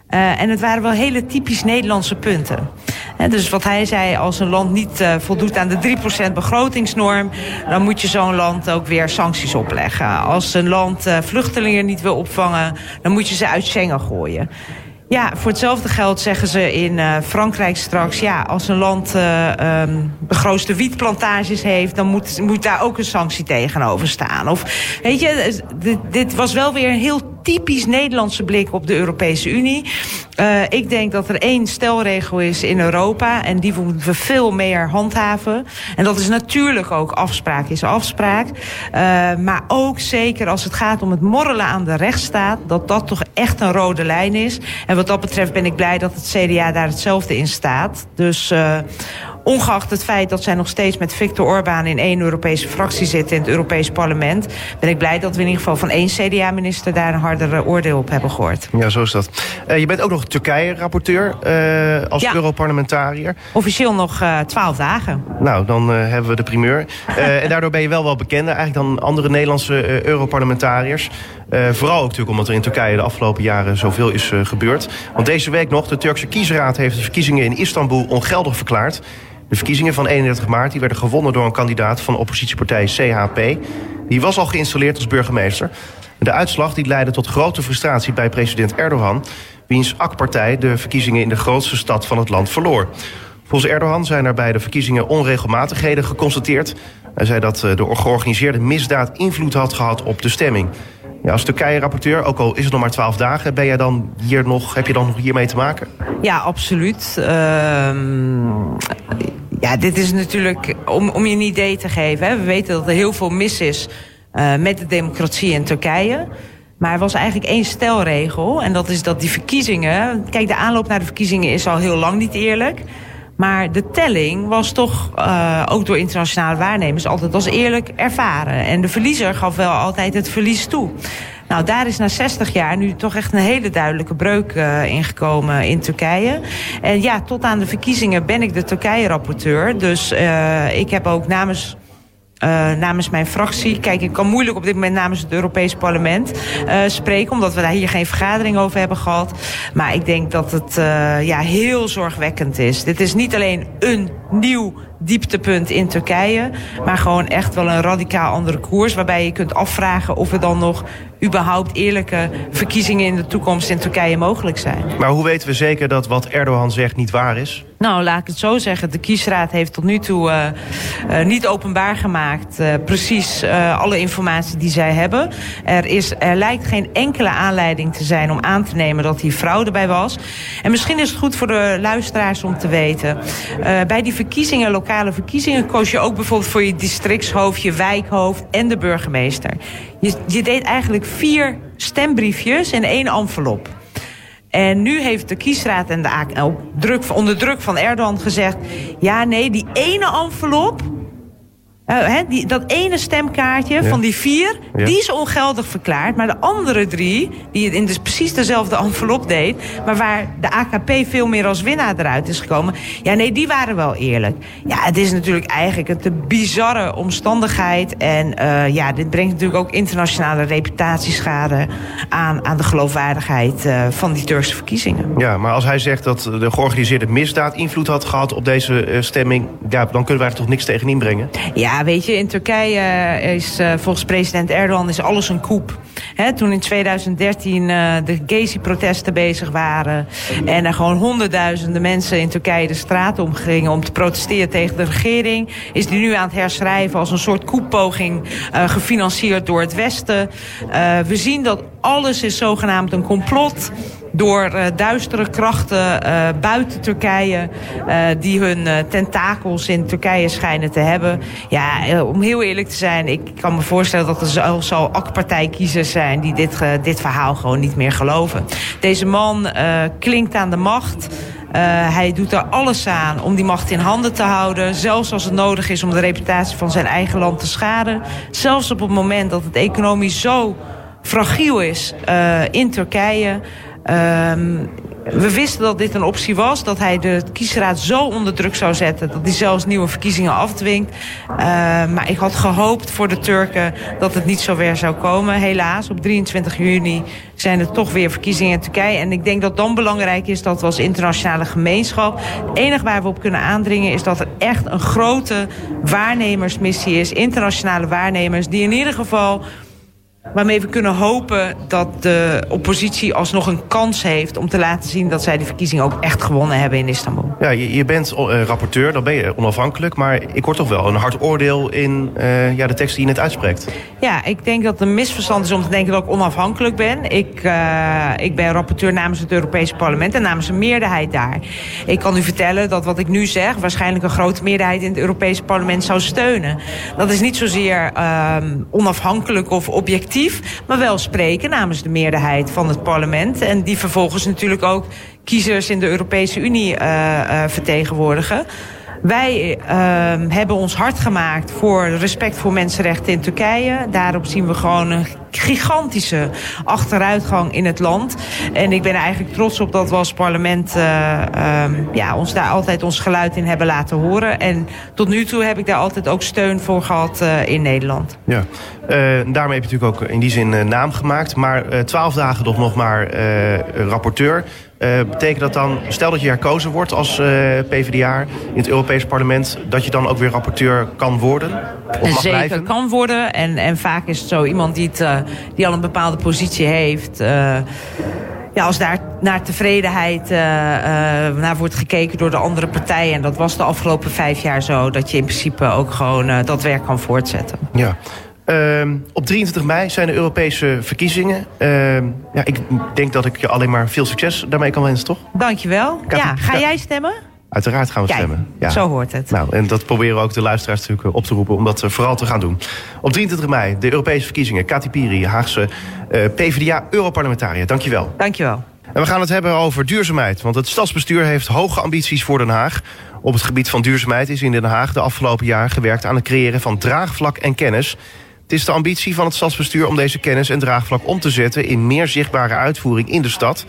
C: Uh, en het waren wel hele typisch Nederlandse punten. En dus wat hij zei, als een land niet uh, voldoet aan de 3% begrotingsnorm... dan moet je zo'n land ook weer sancties opleggen. Als een land uh, vluchtelingen niet wil opvangen, dan moet je ze uit Schengen gooien. Ja, voor hetzelfde geld zeggen ze in uh, Frankrijk straks... ja, als een land uh, um, de grootste wietplantages heeft... dan moet, moet daar ook een sanctie tegenover staan. Of, weet je, dit, dit was wel weer een heel typisch Nederlandse blik op de Europese Unie. Uh, ik denk dat er één stelregel is in Europa... en die moeten we veel meer handhaven. En dat is natuurlijk ook afspraak is afspraak. Uh, maar ook zeker als het gaat om het morrelen aan de rechtsstaat... dat dat toch echt een rode lijn is. En wat dat betreft ben ik blij dat het CDA daar hetzelfde in staat. Dus uh, ongeacht het feit dat zij nog steeds met Viktor Orbán... in één Europese fractie zitten in het Europees parlement... ben ik blij dat we in ieder geval van één CDA-minister... daar een hardere oordeel op hebben gehoord.
B: Ja, zo is dat. Uh, je bent ook nog Turkije-rapporteur uh, als ja. Europarlementariër.
C: Officieel nog uh, twaalf dagen.
B: Nou, dan hebben we de primeur. en daardoor ben je wel wel bekender eigenlijk dan andere Nederlandse Europarlementariërs. vooral ook natuurlijk omdat er in Turkije de afgelopen jaren zoveel is gebeurd. Want deze week nog, de Turkse kiesraad heeft de verkiezingen in Istanbul ongeldig verklaard. De verkiezingen van 31 maart die werden gewonnen door een kandidaat van oppositiepartij CHP. Die was al geïnstalleerd als burgemeester. De uitslag die leidde tot grote frustratie bij president Erdogan... wiens AK-partij de verkiezingen in de grootste stad van het land verloor. Volgens Erdogan zijn er bij de verkiezingen onregelmatigheden geconstateerd. Hij zei dat eh, de georganiseerde misdaad invloed had gehad op de stemming. Ja, als Turkije-rapporteur, ook al is het nog maar twaalf dagen... Ben jij dan hier nog, heb je dan nog hiermee te maken?
C: Ja, absoluut. Ehm, ja, dit is natuurlijk om, om je een idee te geven. Hè. We weten dat er heel veel mis is uh, met de democratie in Turkije. Maar er was eigenlijk één stelregel. En dat is dat die verkiezingen... Kijk, de aanloop naar de verkiezingen is al heel lang niet eerlijk... Maar de telling was toch uh, ook door internationale waarnemers altijd als eerlijk ervaren. En de verliezer gaf wel altijd het verlies toe. Nou, daar is na 60 jaar nu toch echt een hele duidelijke breuk uh, ingekomen in Turkije. En ja, tot aan de verkiezingen ben ik de Turkije-rapporteur. Dus uh, ik heb ook namens uh, namens mijn fractie. Kijk, ik kan moeilijk op dit moment namens het Europees Parlement uh, spreken, omdat we daar hier geen vergadering over hebben gehad. Maar ik denk dat het uh, ja, heel zorgwekkend is. Dit is niet alleen een nieuw dieptepunt in Turkije, maar gewoon echt wel een radicaal andere koers, waarbij je kunt afvragen of er dan nog überhaupt eerlijke verkiezingen in de toekomst in Turkije mogelijk zijn.
B: Maar hoe weten we zeker dat wat Erdogan zegt niet waar is?
C: Nou, laat ik het zo zeggen. De kiesraad heeft tot nu toe uh, uh, niet openbaar gemaakt... Uh, precies alle informatie die zij hebben. Er, is, er lijkt geen enkele aanleiding te zijn om aan te nemen dat hier fraude bij was. En misschien is het goed voor de luisteraars om te weten. bij die verkiezingen, verkiezingen... koos je ook bijvoorbeeld voor je districtshoofd, je wijkhoofd en de burgemeester. Je, je deed eigenlijk vier stembriefjes in één envelop. En nu heeft de kiesraad en de AK, druk, onder druk van Erdogan gezegd... ja, nee, die ene envelop... He, die, dat ene stemkaartje ja. van die vier, ja. die is ongeldig verklaard. Maar de andere drie, die het in dus precies dezelfde envelop deed... maar waar de AKP veel meer als winnaar eruit is gekomen... ja, nee, die waren wel eerlijk. Ja, het is natuurlijk eigenlijk een te bizarre omstandigheid. En uh, ja, dit brengt natuurlijk ook internationale reputatieschade... aan, aan de geloofwaardigheid uh, van die Turkse verkiezingen.
B: Ja, maar als hij zegt dat de georganiseerde misdaad invloed had gehad... op deze stemming, ja, dan kunnen wij er toch niks tegen inbrengen?
C: Ja, weet je, in Turkije is uh, volgens president Erdogan is alles een koep. Toen in 2013 uh, de Gezi-protesten bezig waren... en er gewoon honderdduizenden mensen in Turkije de straat om gingen... om te protesteren tegen de regering... is die nu aan het herschrijven als een soort koeppoging... Uh, gefinancierd door het Westen. we zien dat alles is zogenaamd een complot door uh, duistere krachten uh, buiten Turkije... Uh, die hun tentakels in Turkije schijnen te hebben. Ja, om heel eerlijk te zijn, ik kan me voorstellen dat er zelfs al AK-partijkiezers zijn... die dit, dit verhaal gewoon niet meer geloven. Deze man klinkt aan de macht... Hij doet er alles aan om die macht in handen te houden. Zelfs als het nodig is om de reputatie van zijn eigen land te schaden. Zelfs op het moment dat het economisch zo fragiel is in Turkije... Um, we wisten dat dit een optie was. Dat hij de kiesraad zo onder druk zou zetten. Dat hij zelfs nieuwe verkiezingen afdwingt. Uh, maar ik had gehoopt voor de Turken dat het niet zo weer zou komen. Helaas, op 23 juni zijn er toch weer verkiezingen in Turkije. En ik denk dat dan belangrijk is dat we als internationale gemeenschap... het enige waar we op kunnen aandringen is dat er echt een grote waarnemersmissie is. Internationale waarnemers die in ieder geval waarmee we kunnen hopen dat de oppositie alsnog een kans heeft... om te laten zien dat zij de verkiezingen ook echt gewonnen hebben in Istanbul.
B: Ja, je, je bent uh, rapporteur, dan ben je onafhankelijk... maar ik hoor toch wel een hard oordeel in uh, ja, de tekst die je net uitspreekt.
C: Ja, ik denk dat het een misverstand is om te denken dat ik onafhankelijk ben. Ik, uh, ik ben rapporteur namens het Europese parlement en namens een meerderheid daar. Ik kan u vertellen dat wat ik nu zeg... waarschijnlijk een grote meerderheid in het Europese parlement zou steunen. Dat is niet zozeer onafhankelijk of objectief maar wel spreken namens de meerderheid van het parlement. En die vervolgens natuurlijk ook kiezers in de Europese Unie uh, uh, vertegenwoordigen. Wij uh, hebben ons hard gemaakt voor respect voor mensenrechten in Turkije. Daarop zien we gewoon een gigantische achteruitgang in het land. En ik ben eigenlijk trots op dat we als parlement uh, um, ja, ons daar altijd ons geluid in hebben laten horen. En tot nu toe heb ik daar altijd ook steun voor gehad uh, in Nederland.
B: Ja, uh, daarmee heb je natuurlijk ook in die zin naam gemaakt. Maar twaalf dagen toch nog maar rapporteur. Uh, betekent dat dan, stel dat je herkozen wordt als uh, PvdA in het Europees Parlement, dat je dan ook weer rapporteur kan worden?
C: Of mag Zeker blijven? kan worden. En, en vaak is het zo, iemand die, het, uh, die al een bepaalde positie heeft. ja, als daar naar tevredenheid naar wordt gekeken door de andere partijen. En dat was de afgelopen vijf jaar zo. Dat je in principe ook gewoon dat werk kan voortzetten.
B: Ja. Uh, op 23 mei zijn de Europese verkiezingen. Uh, ja, ik denk dat ik je alleen maar veel succes daarmee kan wensen, toch?
C: Dankjewel. Ja, ga jij stemmen?
B: Uiteraard gaan we stemmen. Ja.
C: Zo hoort het.
B: Nou, en dat proberen we ook de luisteraars natuurlijk op te roepen... om dat vooral te gaan doen. Op 23 mei, de Europese verkiezingen. Kati Piri, Haagse uh, PvdA-Europarlementariër. Dankjewel.
C: Dankjewel.
B: En we gaan het hebben over duurzaamheid. Want het stadsbestuur heeft hoge ambities voor Den Haag. Op het gebied van duurzaamheid is in Den Haag de afgelopen jaar gewerkt... aan het creëren van draagvlak en kennis... Het is de ambitie van het stadsbestuur om deze kennis en draagvlak om te zetten in meer zichtbare uitvoering in de stad.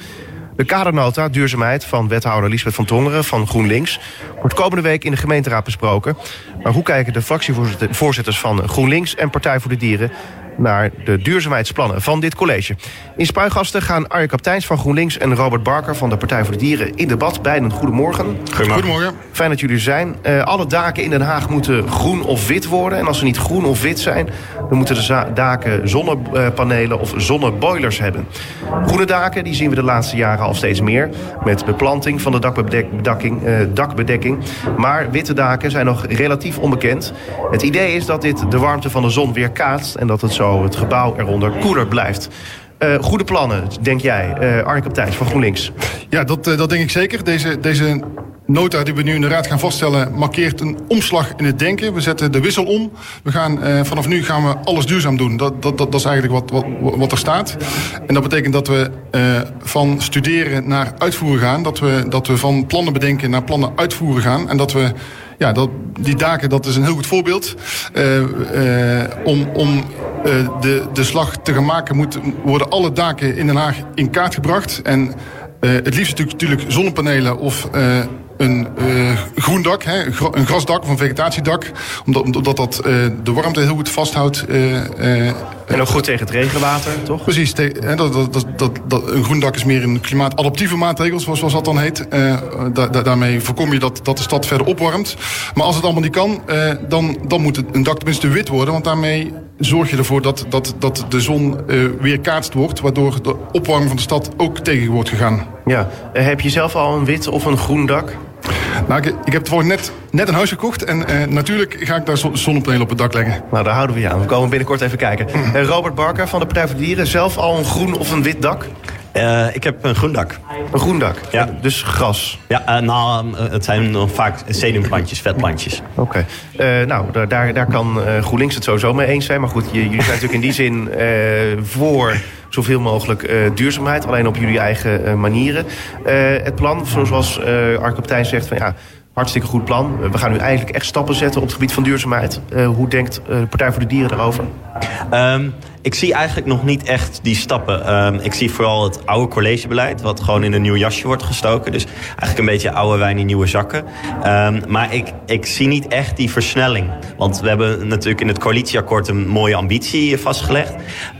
B: De kadernota duurzaamheid van wethouder Lisbeth van Tongeren van GroenLinks wordt komende week in de gemeenteraad besproken. Maar hoe kijken de fractievoorzitters van GroenLinks en Partij voor de Dieren naar de duurzaamheidsplannen van dit college. In Spuigasten gaan Arjen Kapteins van GroenLinks en Robert Barker van de Partij voor de Dieren in debat. Beiden goedemorgen.
H: Goedemorgen.
B: Fijn dat jullie er zijn. Uh, alle daken in Den Haag moeten groen of wit worden. En als ze niet groen of wit zijn, dan moeten de daken zonnepanelen of zonneboilers hebben. Groene daken die zien we de laatste jaren al steeds meer. Met beplanting van de dakbedekking. Uh, dakbedekking. Maar witte daken zijn nog relatief onbekend. Het idee is dat dit de warmte van de zon weer kaatst en dat het zo het gebouw eronder koeler blijft. Uh, goede plannen, denk jij, uh, Arne Kapteins van GroenLinks?
H: Ja, dat, uh, dat denk ik zeker. Deze, deze nota die we nu in de Raad gaan vaststellen... markeert een omslag in het denken. We zetten de wissel om. We gaan, vanaf nu gaan we alles duurzaam doen. Dat, dat, dat, dat is eigenlijk wat, wat, wat er staat. En dat betekent dat we van studeren naar uitvoeren gaan. Dat we, dat we van plannen bedenken naar plannen uitvoeren gaan. En dat we ja, dat, die daken, dat is een heel goed voorbeeld. Uh, uh, om om uh, de, de slag te gaan maken, moet, worden alle daken in Den Haag in kaart gebracht. En het liefst natuurlijk, natuurlijk zonnepanelen of een uh, groen dak, hè, een grasdak of een vegetatiedak. Omdat, omdat dat uh, de warmte heel goed vasthoudt. Uh,
B: en ook goed tegen het regenwater, toch?
H: Precies. Hè, dat, dat, dat, dat, een groen dak is meer een klimaatadaptieve maatregel, zoals, zoals dat dan heet. Da, da, daarmee voorkom je dat, dat de stad verder opwarmt. Maar als het allemaal niet kan, dan, dan moet een dak tenminste wit worden. Want daarmee zorg je ervoor dat, dat, dat de zon weer kaatst wordt. Waardoor de opwarming van de stad ook tegen wordt gegaan.
B: Ja. heb je zelf al een wit of een groen dak?
H: Nou, ik, ik heb toevallig net, net een huis gekocht. En uh, natuurlijk ga ik daar zonnepanelen op het dak leggen.
B: Nou, daar houden we je aan. We komen binnenkort even kijken. Uh, Robert Barker van de Partij voor de Dieren. Zelf al een groen of een wit dak?
I: Uh, ik heb een groen dak.
B: Een groen dak? Ja. Dus gras?
I: Ja, uh, nou, het zijn vaak sedumplantjes, vetplantjes.
B: Oké. Okay. Uh, nou, daar, daar kan GroenLinks het sowieso mee eens zijn. Maar goed, jullie zijn natuurlijk in die zin voor zoveel mogelijk uh, duurzaamheid. Alleen op jullie eigen uh, manieren. Uh, het plan, zoals Arke zegt, van ja, hartstikke goed plan. We gaan nu eigenlijk echt stappen zetten op het gebied van duurzaamheid. hoe denkt de Partij voor de Dieren daarover?
I: Um, ik zie eigenlijk nog niet echt die stappen. Um, ik zie vooral het oude collegebeleid, wat gewoon in een nieuw jasje wordt gestoken. Dus eigenlijk een beetje oude wijn in nieuwe zakken. Um, maar ik, ik zie niet echt die versnelling. Want we hebben natuurlijk in het coalitieakkoord een mooie ambitie vastgelegd.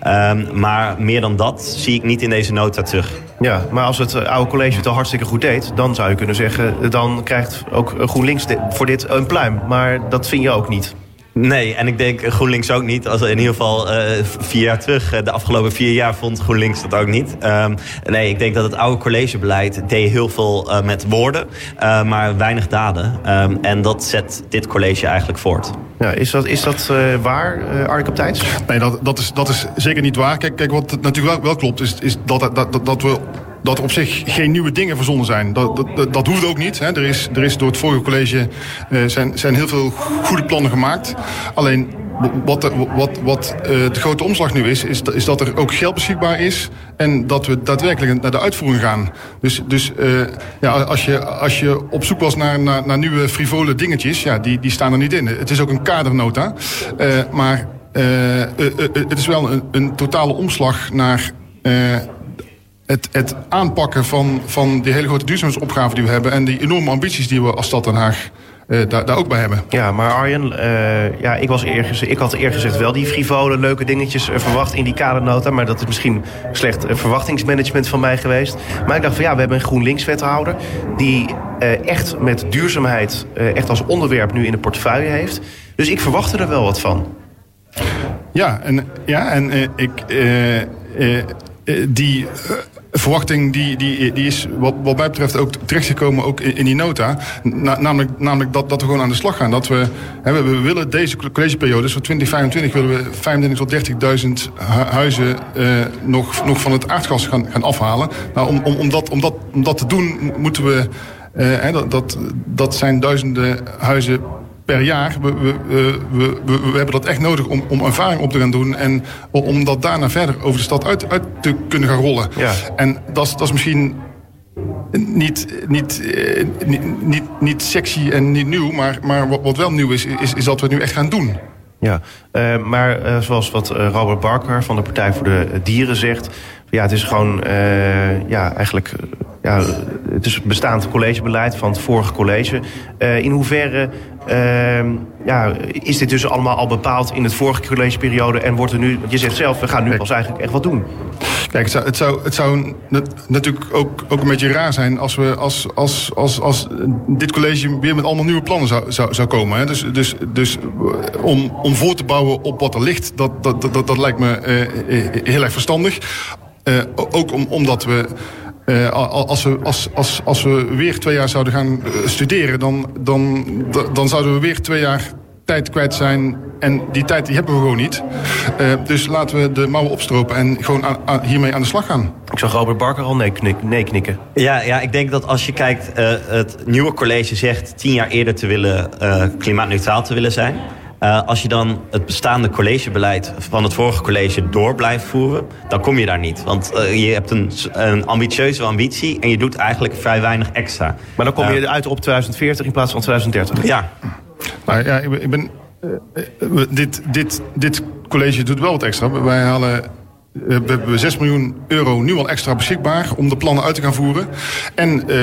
I: Um, maar meer dan dat zie ik niet in deze nota terug.
B: Ja, maar als het oude college het al hartstikke goed deed... dan zou je kunnen zeggen, dan krijgt ook GroenLinks voor dit een pluim. Maar dat vind je ook niet.
I: Nee, en ik denk GroenLinks ook niet. Als in ieder geval uh, vier jaar terug, uh, de afgelopen vier jaar vond GroenLinks dat ook niet. Um, nee, ik denk dat het oude collegebeleid deed heel veel uh, met woorden, maar weinig daden. Um, en dat zet dit college eigenlijk voort.
B: Ja, is dat, is dat waar, Arne Kapteins?
H: Nee, dat, dat, is, dat is zeker niet waar. Kijk, kijk wat natuurlijk wel, wel klopt, is, is dat, dat, dat, dat we dat op zich geen nieuwe dingen verzonnen zijn. Dat, dat, dat hoeft ook niet. Hè. Er, is, er is door het vorige college uh, zijn, zijn heel veel goede plannen gemaakt. Alleen wat, wat, wat uh, de grote omslag nu is, is, is dat er ook geld beschikbaar is en dat we daadwerkelijk naar de uitvoering gaan. Dus, dus uh, ja, als, je, als je op zoek was naar, naar, naar nieuwe frivole dingetjes, ja, die, die staan er niet in. Het is ook een kadernota, maar het is wel een, een totale omslag naar het, het aanpakken van, van die hele grote duurzaamheidsopgave die we hebben... en die enorme ambities die we als stad Den Haag eh, daar, daar ook bij hebben.
B: Ja, maar Arjen, eh, ja, ik, was eergezegd, ik had eerder gezegd wel die frivole leuke dingetjes eh, verwacht in die kadernota. Maar dat is misschien slecht verwachtingsmanagement van mij geweest. Maar ik dacht van ja, we hebben een GroenLinks-wethouder... die echt met duurzaamheid echt als onderwerp nu in de portefeuille heeft. Dus ik verwachtte er wel wat van.
H: Ja, en, ja, en ik, die verwachting die, die, die is wat, wat mij betreft ook terechtgekomen ook in, die nota. Na- namelijk namelijk dat, dat we gewoon aan de slag gaan. Dat we, hè, we, willen deze collegeperiode, dus voor 2025 willen we 25 tot 30.000 hu- huizen eh, nog, nog van het aardgas gaan, gaan afhalen. Nou, om, om, om, dat, om, dat, om dat te doen moeten we... eh, dat, dat, dat zijn duizenden huizen per jaar. We, we, we, we, hebben dat echt nodig om, om ervaring op te gaan doen. En om- dat daarna verder over de stad uit, uit te kunnen gaan rollen.
B: Ja.
H: En dat is, dat is misschien niet, niet, eh, niet, niet, niet sexy en niet nieuw. Maar, maar wat, wat wel nieuw is, is, is dat we het nu echt gaan doen.
B: Ja, eh, maar eh, zoals wat Robert Barker van de Partij voor de Dieren zegt... ja, het is gewoon, ja, eigenlijk... ja, het is bestaand collegebeleid van het vorige college. Eh, in hoeverre eh, ja, is dit dus allemaal al bepaald in het vorige collegeperiode... en wordt er nu, je zegt zelf, we gaan nu pas eigenlijk echt wat doen.
H: Kijk, het zou, het zou, het zou nat- natuurlijk ook, ook een beetje raar zijn als, we, als, als, als, als dit college weer met allemaal nieuwe plannen zou, zou, zou komen. Hè. Dus, dus, dus om, om voor te bouwen op wat er ligt, dat, dat, dat, dat lijkt me eh, eh, heel erg verstandig. Ook om, omdat we. Eh, al- als, we als, als, als we weer twee jaar zouden gaan eh, studeren, dan, dan, dan zouden we weer twee jaar tijd kwijt zijn. En die tijd die hebben we gewoon niet. Eh, dus laten we de mouwen opstropen en gewoon aan- aan- hiermee aan de slag gaan.
B: Ik zag Robert Barker al nee, knik, nee knikken.
I: Ja, ja, ik denk dat als je kijkt, eh, het nieuwe college zegt tien jaar eerder te willen eh, klimaatneutraal te willen zijn. Eh, als je dan het bestaande collegebeleid van het vorige college door blijft voeren, dan kom je daar niet. Want eh, je hebt een, een ambitieuze ambitie en je doet eigenlijk vrij weinig extra.
B: Maar dan kom je
I: Eh,
B: uit op 2040 in plaats van 2030.
I: Ja,
H: Nou ja, ik ben. Ik ben we- dit, dit, dit college doet wel wat extra. Wij halen. Eh, We hebben 6 miljoen euro nu al extra beschikbaar om de plannen uit te gaan voeren. En eh,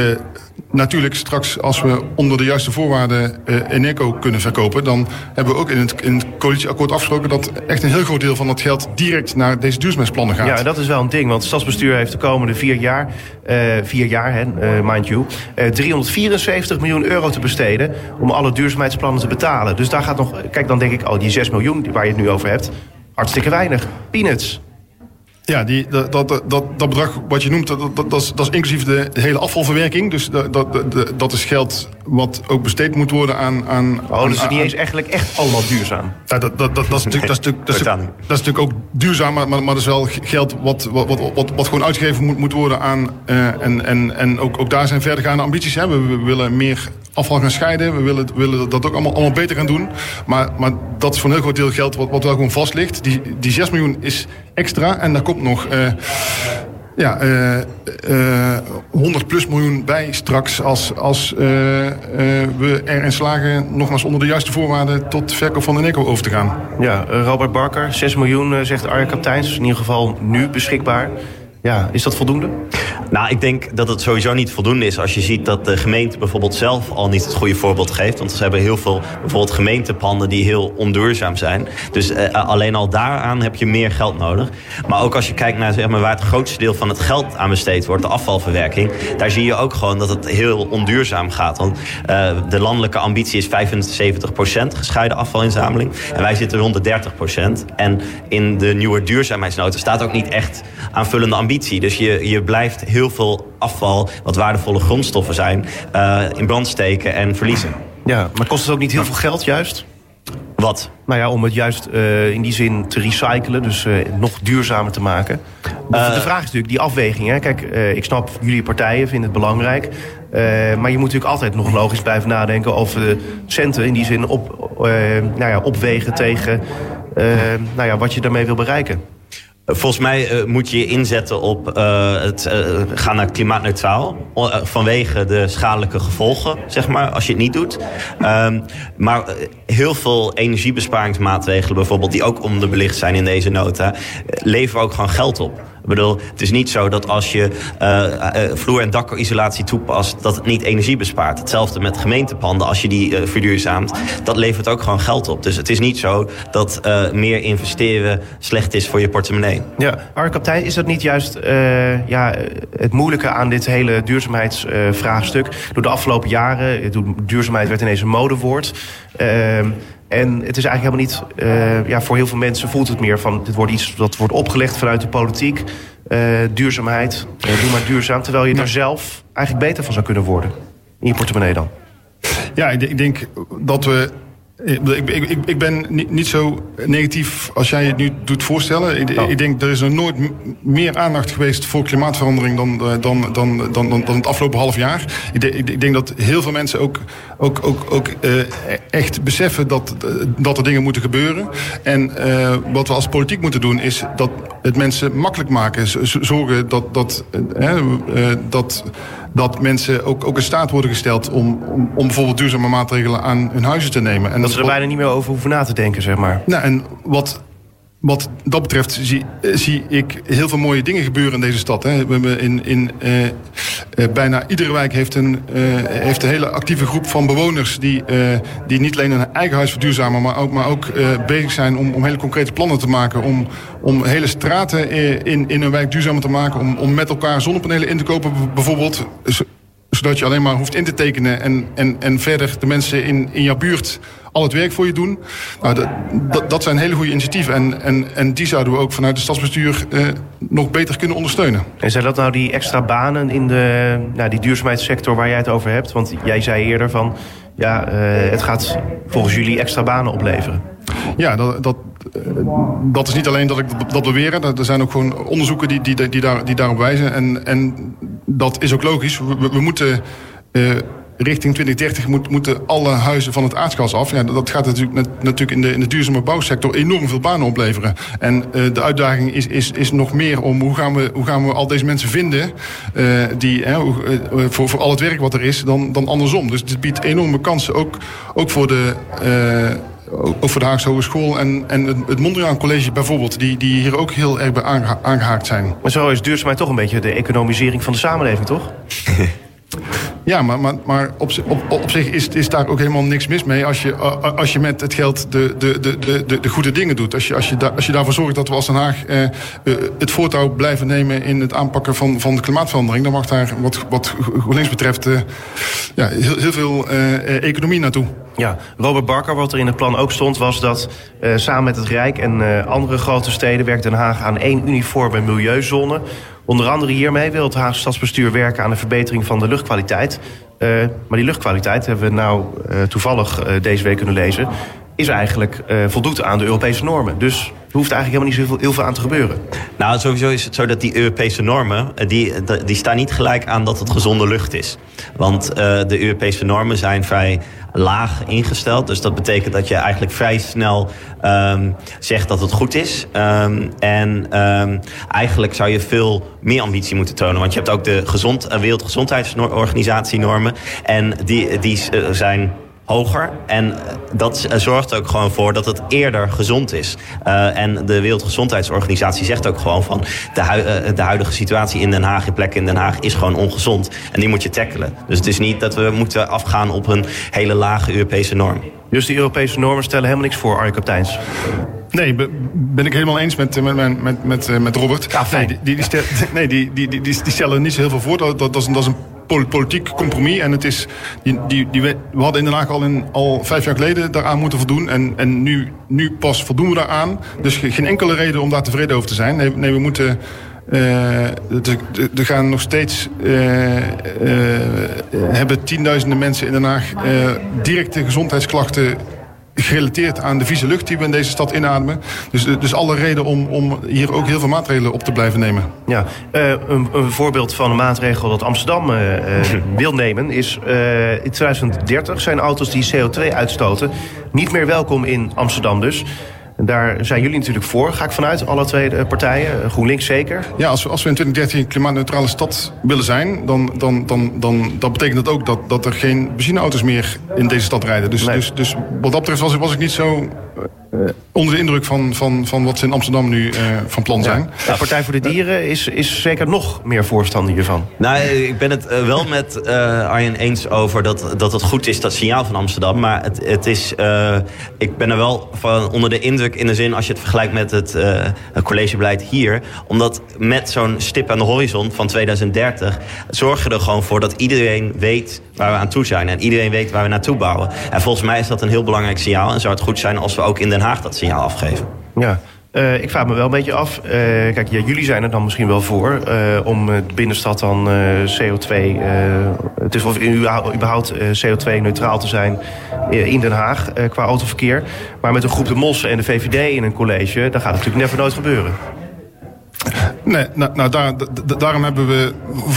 H: natuurlijk straks als we onder de juiste voorwaarden eh Eneco kunnen verkopen... dan hebben we ook in het, in het coalitieakkoord afgesproken... dat echt een heel groot deel van dat geld direct naar deze duurzaamheidsplannen gaat.
B: Ja, dat is wel een ding. Want het stadsbestuur heeft de komende vier jaar, eh, vier jaar, mind you, eh, 374 miljoen euro te besteden om alle duurzaamheidsplannen te betalen. Dus daar gaat nog, kijk dan denk ik, oh die 6 miljoen waar je het nu over hebt, hartstikke weinig. Peanuts.
H: Ja, die, dat, dat, dat, dat bedrag wat je noemt, dat, dat, dat, is, dat is inclusief de hele afvalverwerking. Dus dat, dat, dat, dat is geld wat ook besteed moet worden aan... aan
B: Oh,
H: aan-
B: dus het is niet eens eigenlijk echt allemaal duurzaam.
H: Ja, dat, dat, dat, dat, is natuurlijk, dat, is natuurlijk, dat, is, dat is natuurlijk ook duurzaam, maar, maar, maar dat is wel geld wat, wat, wat, wat, wat gewoon uitgegeven moet, moet worden aan. eh, en en, en ook, ook daar zijn verdergaande ambities. Hè. We, we willen meer afval gaan scheiden. We willen, willen dat ook allemaal, allemaal beter gaan doen. Maar, maar dat is voor een heel groot deel geld wat, wat wel gewoon vast ligt. Die, die 6 miljoen is extra en daar komt nog. eh, ja, eh, eh, 100 plus miljoen bij straks als, als eh, eh, we erin slagen nogmaals onder de juiste voorwaarden tot verkoop van de Eneco over te gaan.
B: Ja, eh, Robert Barker, 6 miljoen eh, zegt Arjen Kapteins, in ieder geval nu beschikbaar. Ja, is dat voldoende?
I: Nou, ik denk dat het sowieso niet voldoende is als je ziet dat de gemeente bijvoorbeeld zelf al niet het goede voorbeeld geeft. Want ze hebben heel veel bijvoorbeeld gemeentepanden die heel onduurzaam zijn. Dus eh, alleen al daaraan heb je meer geld nodig. Maar ook als je kijkt naar zeg maar, waar het grootste deel van het geld aan besteed wordt, de afvalverwerking, daar zie je ook gewoon dat het heel onduurzaam gaat. Want eh, de landelijke ambitie is 75% gescheiden afvalinzameling. En wij zitten rond de 30%. En in de nieuwe duurzaamheidsnota staat ook niet echt aanvullende ambitie. Dus je, je blijft heel veel afval, wat waardevolle grondstoffen zijn, eh, in brand steken en verliezen.
B: Ja, maar kost het ook niet heel veel geld juist?
I: Wat?
B: Nou ja, om het juist eh, in die zin te recyclen, dus eh, nog duurzamer te maken. De, de vraag is natuurlijk die afweging. Hè? Kijk, ik snap, jullie partijen vinden het belangrijk. maar je moet natuurlijk altijd nog logisch blijven nadenken over de centen in die zin op, nou ja, opwegen tegen nou ja, wat je daarmee wil bereiken.
I: Volgens mij eh, moet je je inzetten op eh, het eh, gaan naar klimaatneutraal. vanwege de schadelijke gevolgen, zeg maar, als je het niet doet. Ehm, maar heel veel energiebesparingsmaatregelen bijvoorbeeld... die ook onderbelicht zijn in deze nota... leveren ook gewoon geld op. Ik bedoel, het is niet zo dat als je uh, vloer- en dakisolatie toepast, dat het niet energie bespaart. Hetzelfde met gemeentepanden, als je die uh, verduurzaamt, dat levert ook gewoon geld op. Dus het is niet zo dat meer investeren slecht is voor je portemonnee.
B: Ja, maar kapitein, is dat niet juist ja, het moeilijke aan dit hele duurzaamheidsvraagstuk? Door de afgelopen jaren, duurzaamheid werd ineens een modewoord. En het is eigenlijk helemaal niet, uh, ja, voor heel veel mensen voelt het meer van, dit wordt iets dat wordt opgelegd vanuit de politiek. Uh, duurzaamheid, uh, doe maar duurzaam. Terwijl je er zelf eigenlijk beter van zou kunnen worden. In je portemonnee dan.
H: Ja, ik denk dat we ik, ik, ik, ben niet, niet, zo negatief als jij het nu doet voorstellen. Ik, ik, denk, er is nog nooit meer aandacht geweest voor klimaatverandering dan, dan, dan, dan, dan, dan het afgelopen half jaar. Ik, denk dat heel veel mensen ook, ook, ook, ook uh, echt beseffen dat, dat er dingen moeten gebeuren. En uh, wat we als politiek moeten doen is dat het mensen makkelijk maken. Zorgen dat, dat, dat dat mensen ook, ook in staat worden gesteld om, om, om bijvoorbeeld duurzame maatregelen aan hun huizen te nemen.
B: En dat ze er bijna niet meer over hoeven na te denken, zeg maar.
H: Nou, en wat wat dat betreft zie, eh, zie, ik heel veel mooie dingen gebeuren in deze stad. Hè. We hebben in, in uh, uh, bijna iedere wijk heeft een, heeft een hele actieve groep van bewoners... die, die niet alleen hun eigen huis verduurzamen... maar ook, maar ook bezig zijn om, om hele concrete plannen te maken... om, om hele straten in, in een wijk duurzamer te maken... om, om met elkaar zonnepanelen in te kopen bijvoorbeeld zodat je alleen maar hoeft in te tekenen en, en, en verder de mensen in, in jouw buurt al het werk voor je doen. Nou, dat, dat, dat zijn hele goede initiatieven. En, en, en die zouden we ook vanuit het stadsbestuur eh, nog beter kunnen ondersteunen.
B: En zijn dat nou die extra banen in de nou, die duurzaamheidssector waar jij het over hebt? Want jij zei eerder van ja, uh, het gaat volgens jullie extra banen opleveren.
H: Ja, dat, dat, dat is niet alleen dat ik dat beweren. Er zijn ook gewoon onderzoeken die, die, die, daar, die daarop wijzen. En, en dat is ook logisch. We, we moeten... Uh, richting 2030 moet, moeten alle huizen van het aardgas af. Ja, dat gaat natuurlijk, natuurlijk in, de, in de duurzame bouwsector enorm veel banen opleveren. En uh, de uitdaging is, is, is nog meer om hoe gaan we, hoe gaan we al deze mensen vinden... Uh, die, uh, voor, voor al het werk wat er is, dan, dan andersom. Dus dit biedt enorme kansen, ook, ook voor de ook voor de Haagse Hogeschool en, en het Mondriaan College bijvoorbeeld... Die, die hier ook heel erg bij aangehaakt zijn.
B: Maar zo is duurzaamheid toch een beetje de economisering van de samenleving, toch?
H: Ja, maar, maar, maar op, op, zich is, is daar ook helemaal niks mis mee... als je, als je met het geld de, de, de, de, de goede dingen doet. Als je, als, je als je daarvoor zorgt dat we als Den Haag eh, eh, het voortouw blijven nemen... in het aanpakken van, van de klimaatverandering... dan mag daar wat, wat GroenLinks betreft uh, ja, heel, heel veel uh, economie naartoe.
B: Ja, Robert Barker, wat er in het plan ook stond... was dat uh, samen met het Rijk en andere grote steden... werkt Den Haag aan één uniforme milieuzone... Onder andere hiermee wil het Haagse Stadsbestuur werken aan de verbetering van de luchtkwaliteit. Uh, maar die luchtkwaliteit hebben we nou uh, toevallig uh, deze week kunnen lezen... is eigenlijk voldoet aan de Europese normen. Dus er hoeft eigenlijk helemaal niet zoveel heel veel aan te gebeuren.
I: Nou, sowieso is het zo dat die Europese normen... die, die staan niet gelijk aan dat het gezonde lucht is. Want de Europese normen zijn vrij laag ingesteld. Dus dat betekent dat je eigenlijk vrij snel um, zegt dat het goed is. Um, en um, eigenlijk zou je veel meer ambitie moeten tonen. Want je hebt ook de gezond, Wereldgezondheidsorganisatie normen. En die, die zijn hoger. En dat zorgt ook gewoon voor dat het eerder gezond is. Uh, en de Wereldgezondheidsorganisatie zegt ook gewoon van... De, hu uh, de, huidige situatie in Den Haag, in plekken in Den Haag, is gewoon ongezond. En die moet je tackelen. Dus het is niet dat we moeten afgaan op een hele lage Europese norm.
B: Dus die Europese normen stellen helemaal niks voor, Arjen Kapteins?
H: Nee, ben ik helemaal eens met, met, met, met, met Robert.
B: Ja,
H: nee, die, die, die, stel, nee die, die, die, die, stellen niet zo heel veel voor. Dat, dat, dat, is, dat is een politiek compromis. En het is, die, die, die, we hadden in Den Haag al, al vijf jaar geleden daaraan moeten voldoen. En, en nu, nu pas voldoen we daaraan. Dus geen enkele reden om daar tevreden over te zijn. Nee, nee we moeten... Er gaan nog steeds uh, uh, hebben tienduizenden mensen in Den Haag directe gezondheidsklachten gerelateerd aan de vieze lucht die we in deze stad inademen. Dus, dus alle reden om, om hier ook heel veel maatregelen op te blijven nemen.
B: Ja, uh, een, een, voorbeeld van een maatregel dat Amsterdam uh, wil nemen... is uh, in 2030 zijn auto's die CO2 uitstoten niet meer welkom in Amsterdam dus... Daar zijn jullie natuurlijk voor, ga ik vanuit, alle twee partijen. GroenLinks zeker.
H: Ja, als we, als we in 2030 een klimaatneutrale stad willen zijn... dan, dan, dan, dan dat betekent dat ook dat, dat er geen benzineauto's meer in deze stad rijden. Dus, nee. dus, dus wat dat betreft was, was ik niet zo onder de indruk van, van, van wat ze in Amsterdam nu van plan zijn.
B: Ja. De Partij voor de Dieren is, is zeker nog meer voorstander hiervan.
I: Nou, ik ben het wel met Arjen eens over dat, dat het goed is, dat signaal van Amsterdam. Maar het, het is, ik ben er wel van onder de indruk in de zin als je het vergelijkt met het, collegebeleid hier. Omdat met zo'n stip aan de horizon van 2030 zorgen er gewoon voor dat iedereen weet waar we aan toe zijn. En iedereen weet waar we naartoe bouwen. En volgens mij is dat een heel belangrijk signaal. En zou het goed zijn als we ook in Den Haag dat signaal afgeven.
B: Ja. Uh, ik vraag me wel een beetje af. Uh, kijk, ja, jullie zijn er dan misschien wel voor uh, om de binnenstad dan CO2. het is of überhaupt CO2-neutraal te zijn in Den Haag qua autoverkeer. Maar met een groep de Mos en de VVD in een college, dan gaat het natuurlijk never nooit gebeuren.
H: Nee, nou, nou daar, daarom hebben we,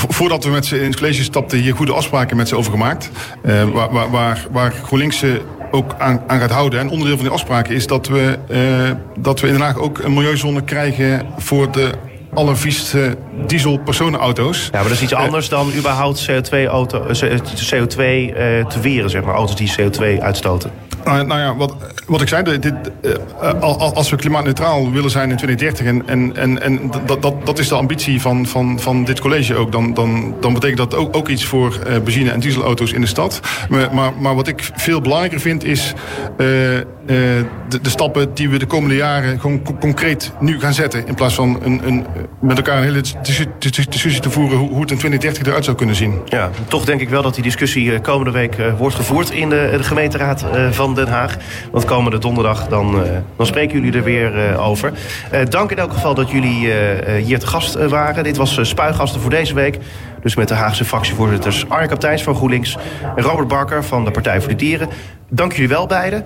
H: voordat we met ze in het college stapten, hier goede afspraken met ze over gemaakt. Uh, waar, waar, waar, waar GroenLinks ook aan, aan, gaat houden. En onderdeel van die afspraken is dat we, uh, dat we in Den Haag ook een milieuzone krijgen voor de allervieste diesel personenauto's.
B: Ja, maar dat is iets anders dan überhaupt CO2, CO2 uh, te weren, zeg maar. Auto's die CO2 uitstoten.
H: Nou, nou ja, wat, wat ik zei, dit, uh, als we klimaatneutraal willen zijn in 2030... en, en, en, en dat, dat, dat is de ambitie van, van, van dit college ook... dan, dan, dan betekent dat ook, ook iets voor uh, benzine- en dieselauto's in de stad. Maar, maar, wat ik veel belangrijker vind is... Uh, de, de, stappen die we de komende jaren gewoon concreet nu gaan zetten... in plaats van een, een, met elkaar een hele discussie te voeren... Hoe, hoe het in 2030 eruit zou kunnen zien.
B: Ja, toch denk ik wel dat die discussie komende week wordt gevoerd... in de, de gemeenteraad van Den Haag. Want komende donderdag dan, uh, dan spreken jullie er weer uh, over. Uh, dank in elk geval dat jullie hier te gast waren. Dit was Spuigasten voor deze week. Dus met de Haagse fractievoorzitters Arne Kapteins van GroenLinks... en Robert Barker van de Partij voor de Dieren. Dank jullie wel beiden.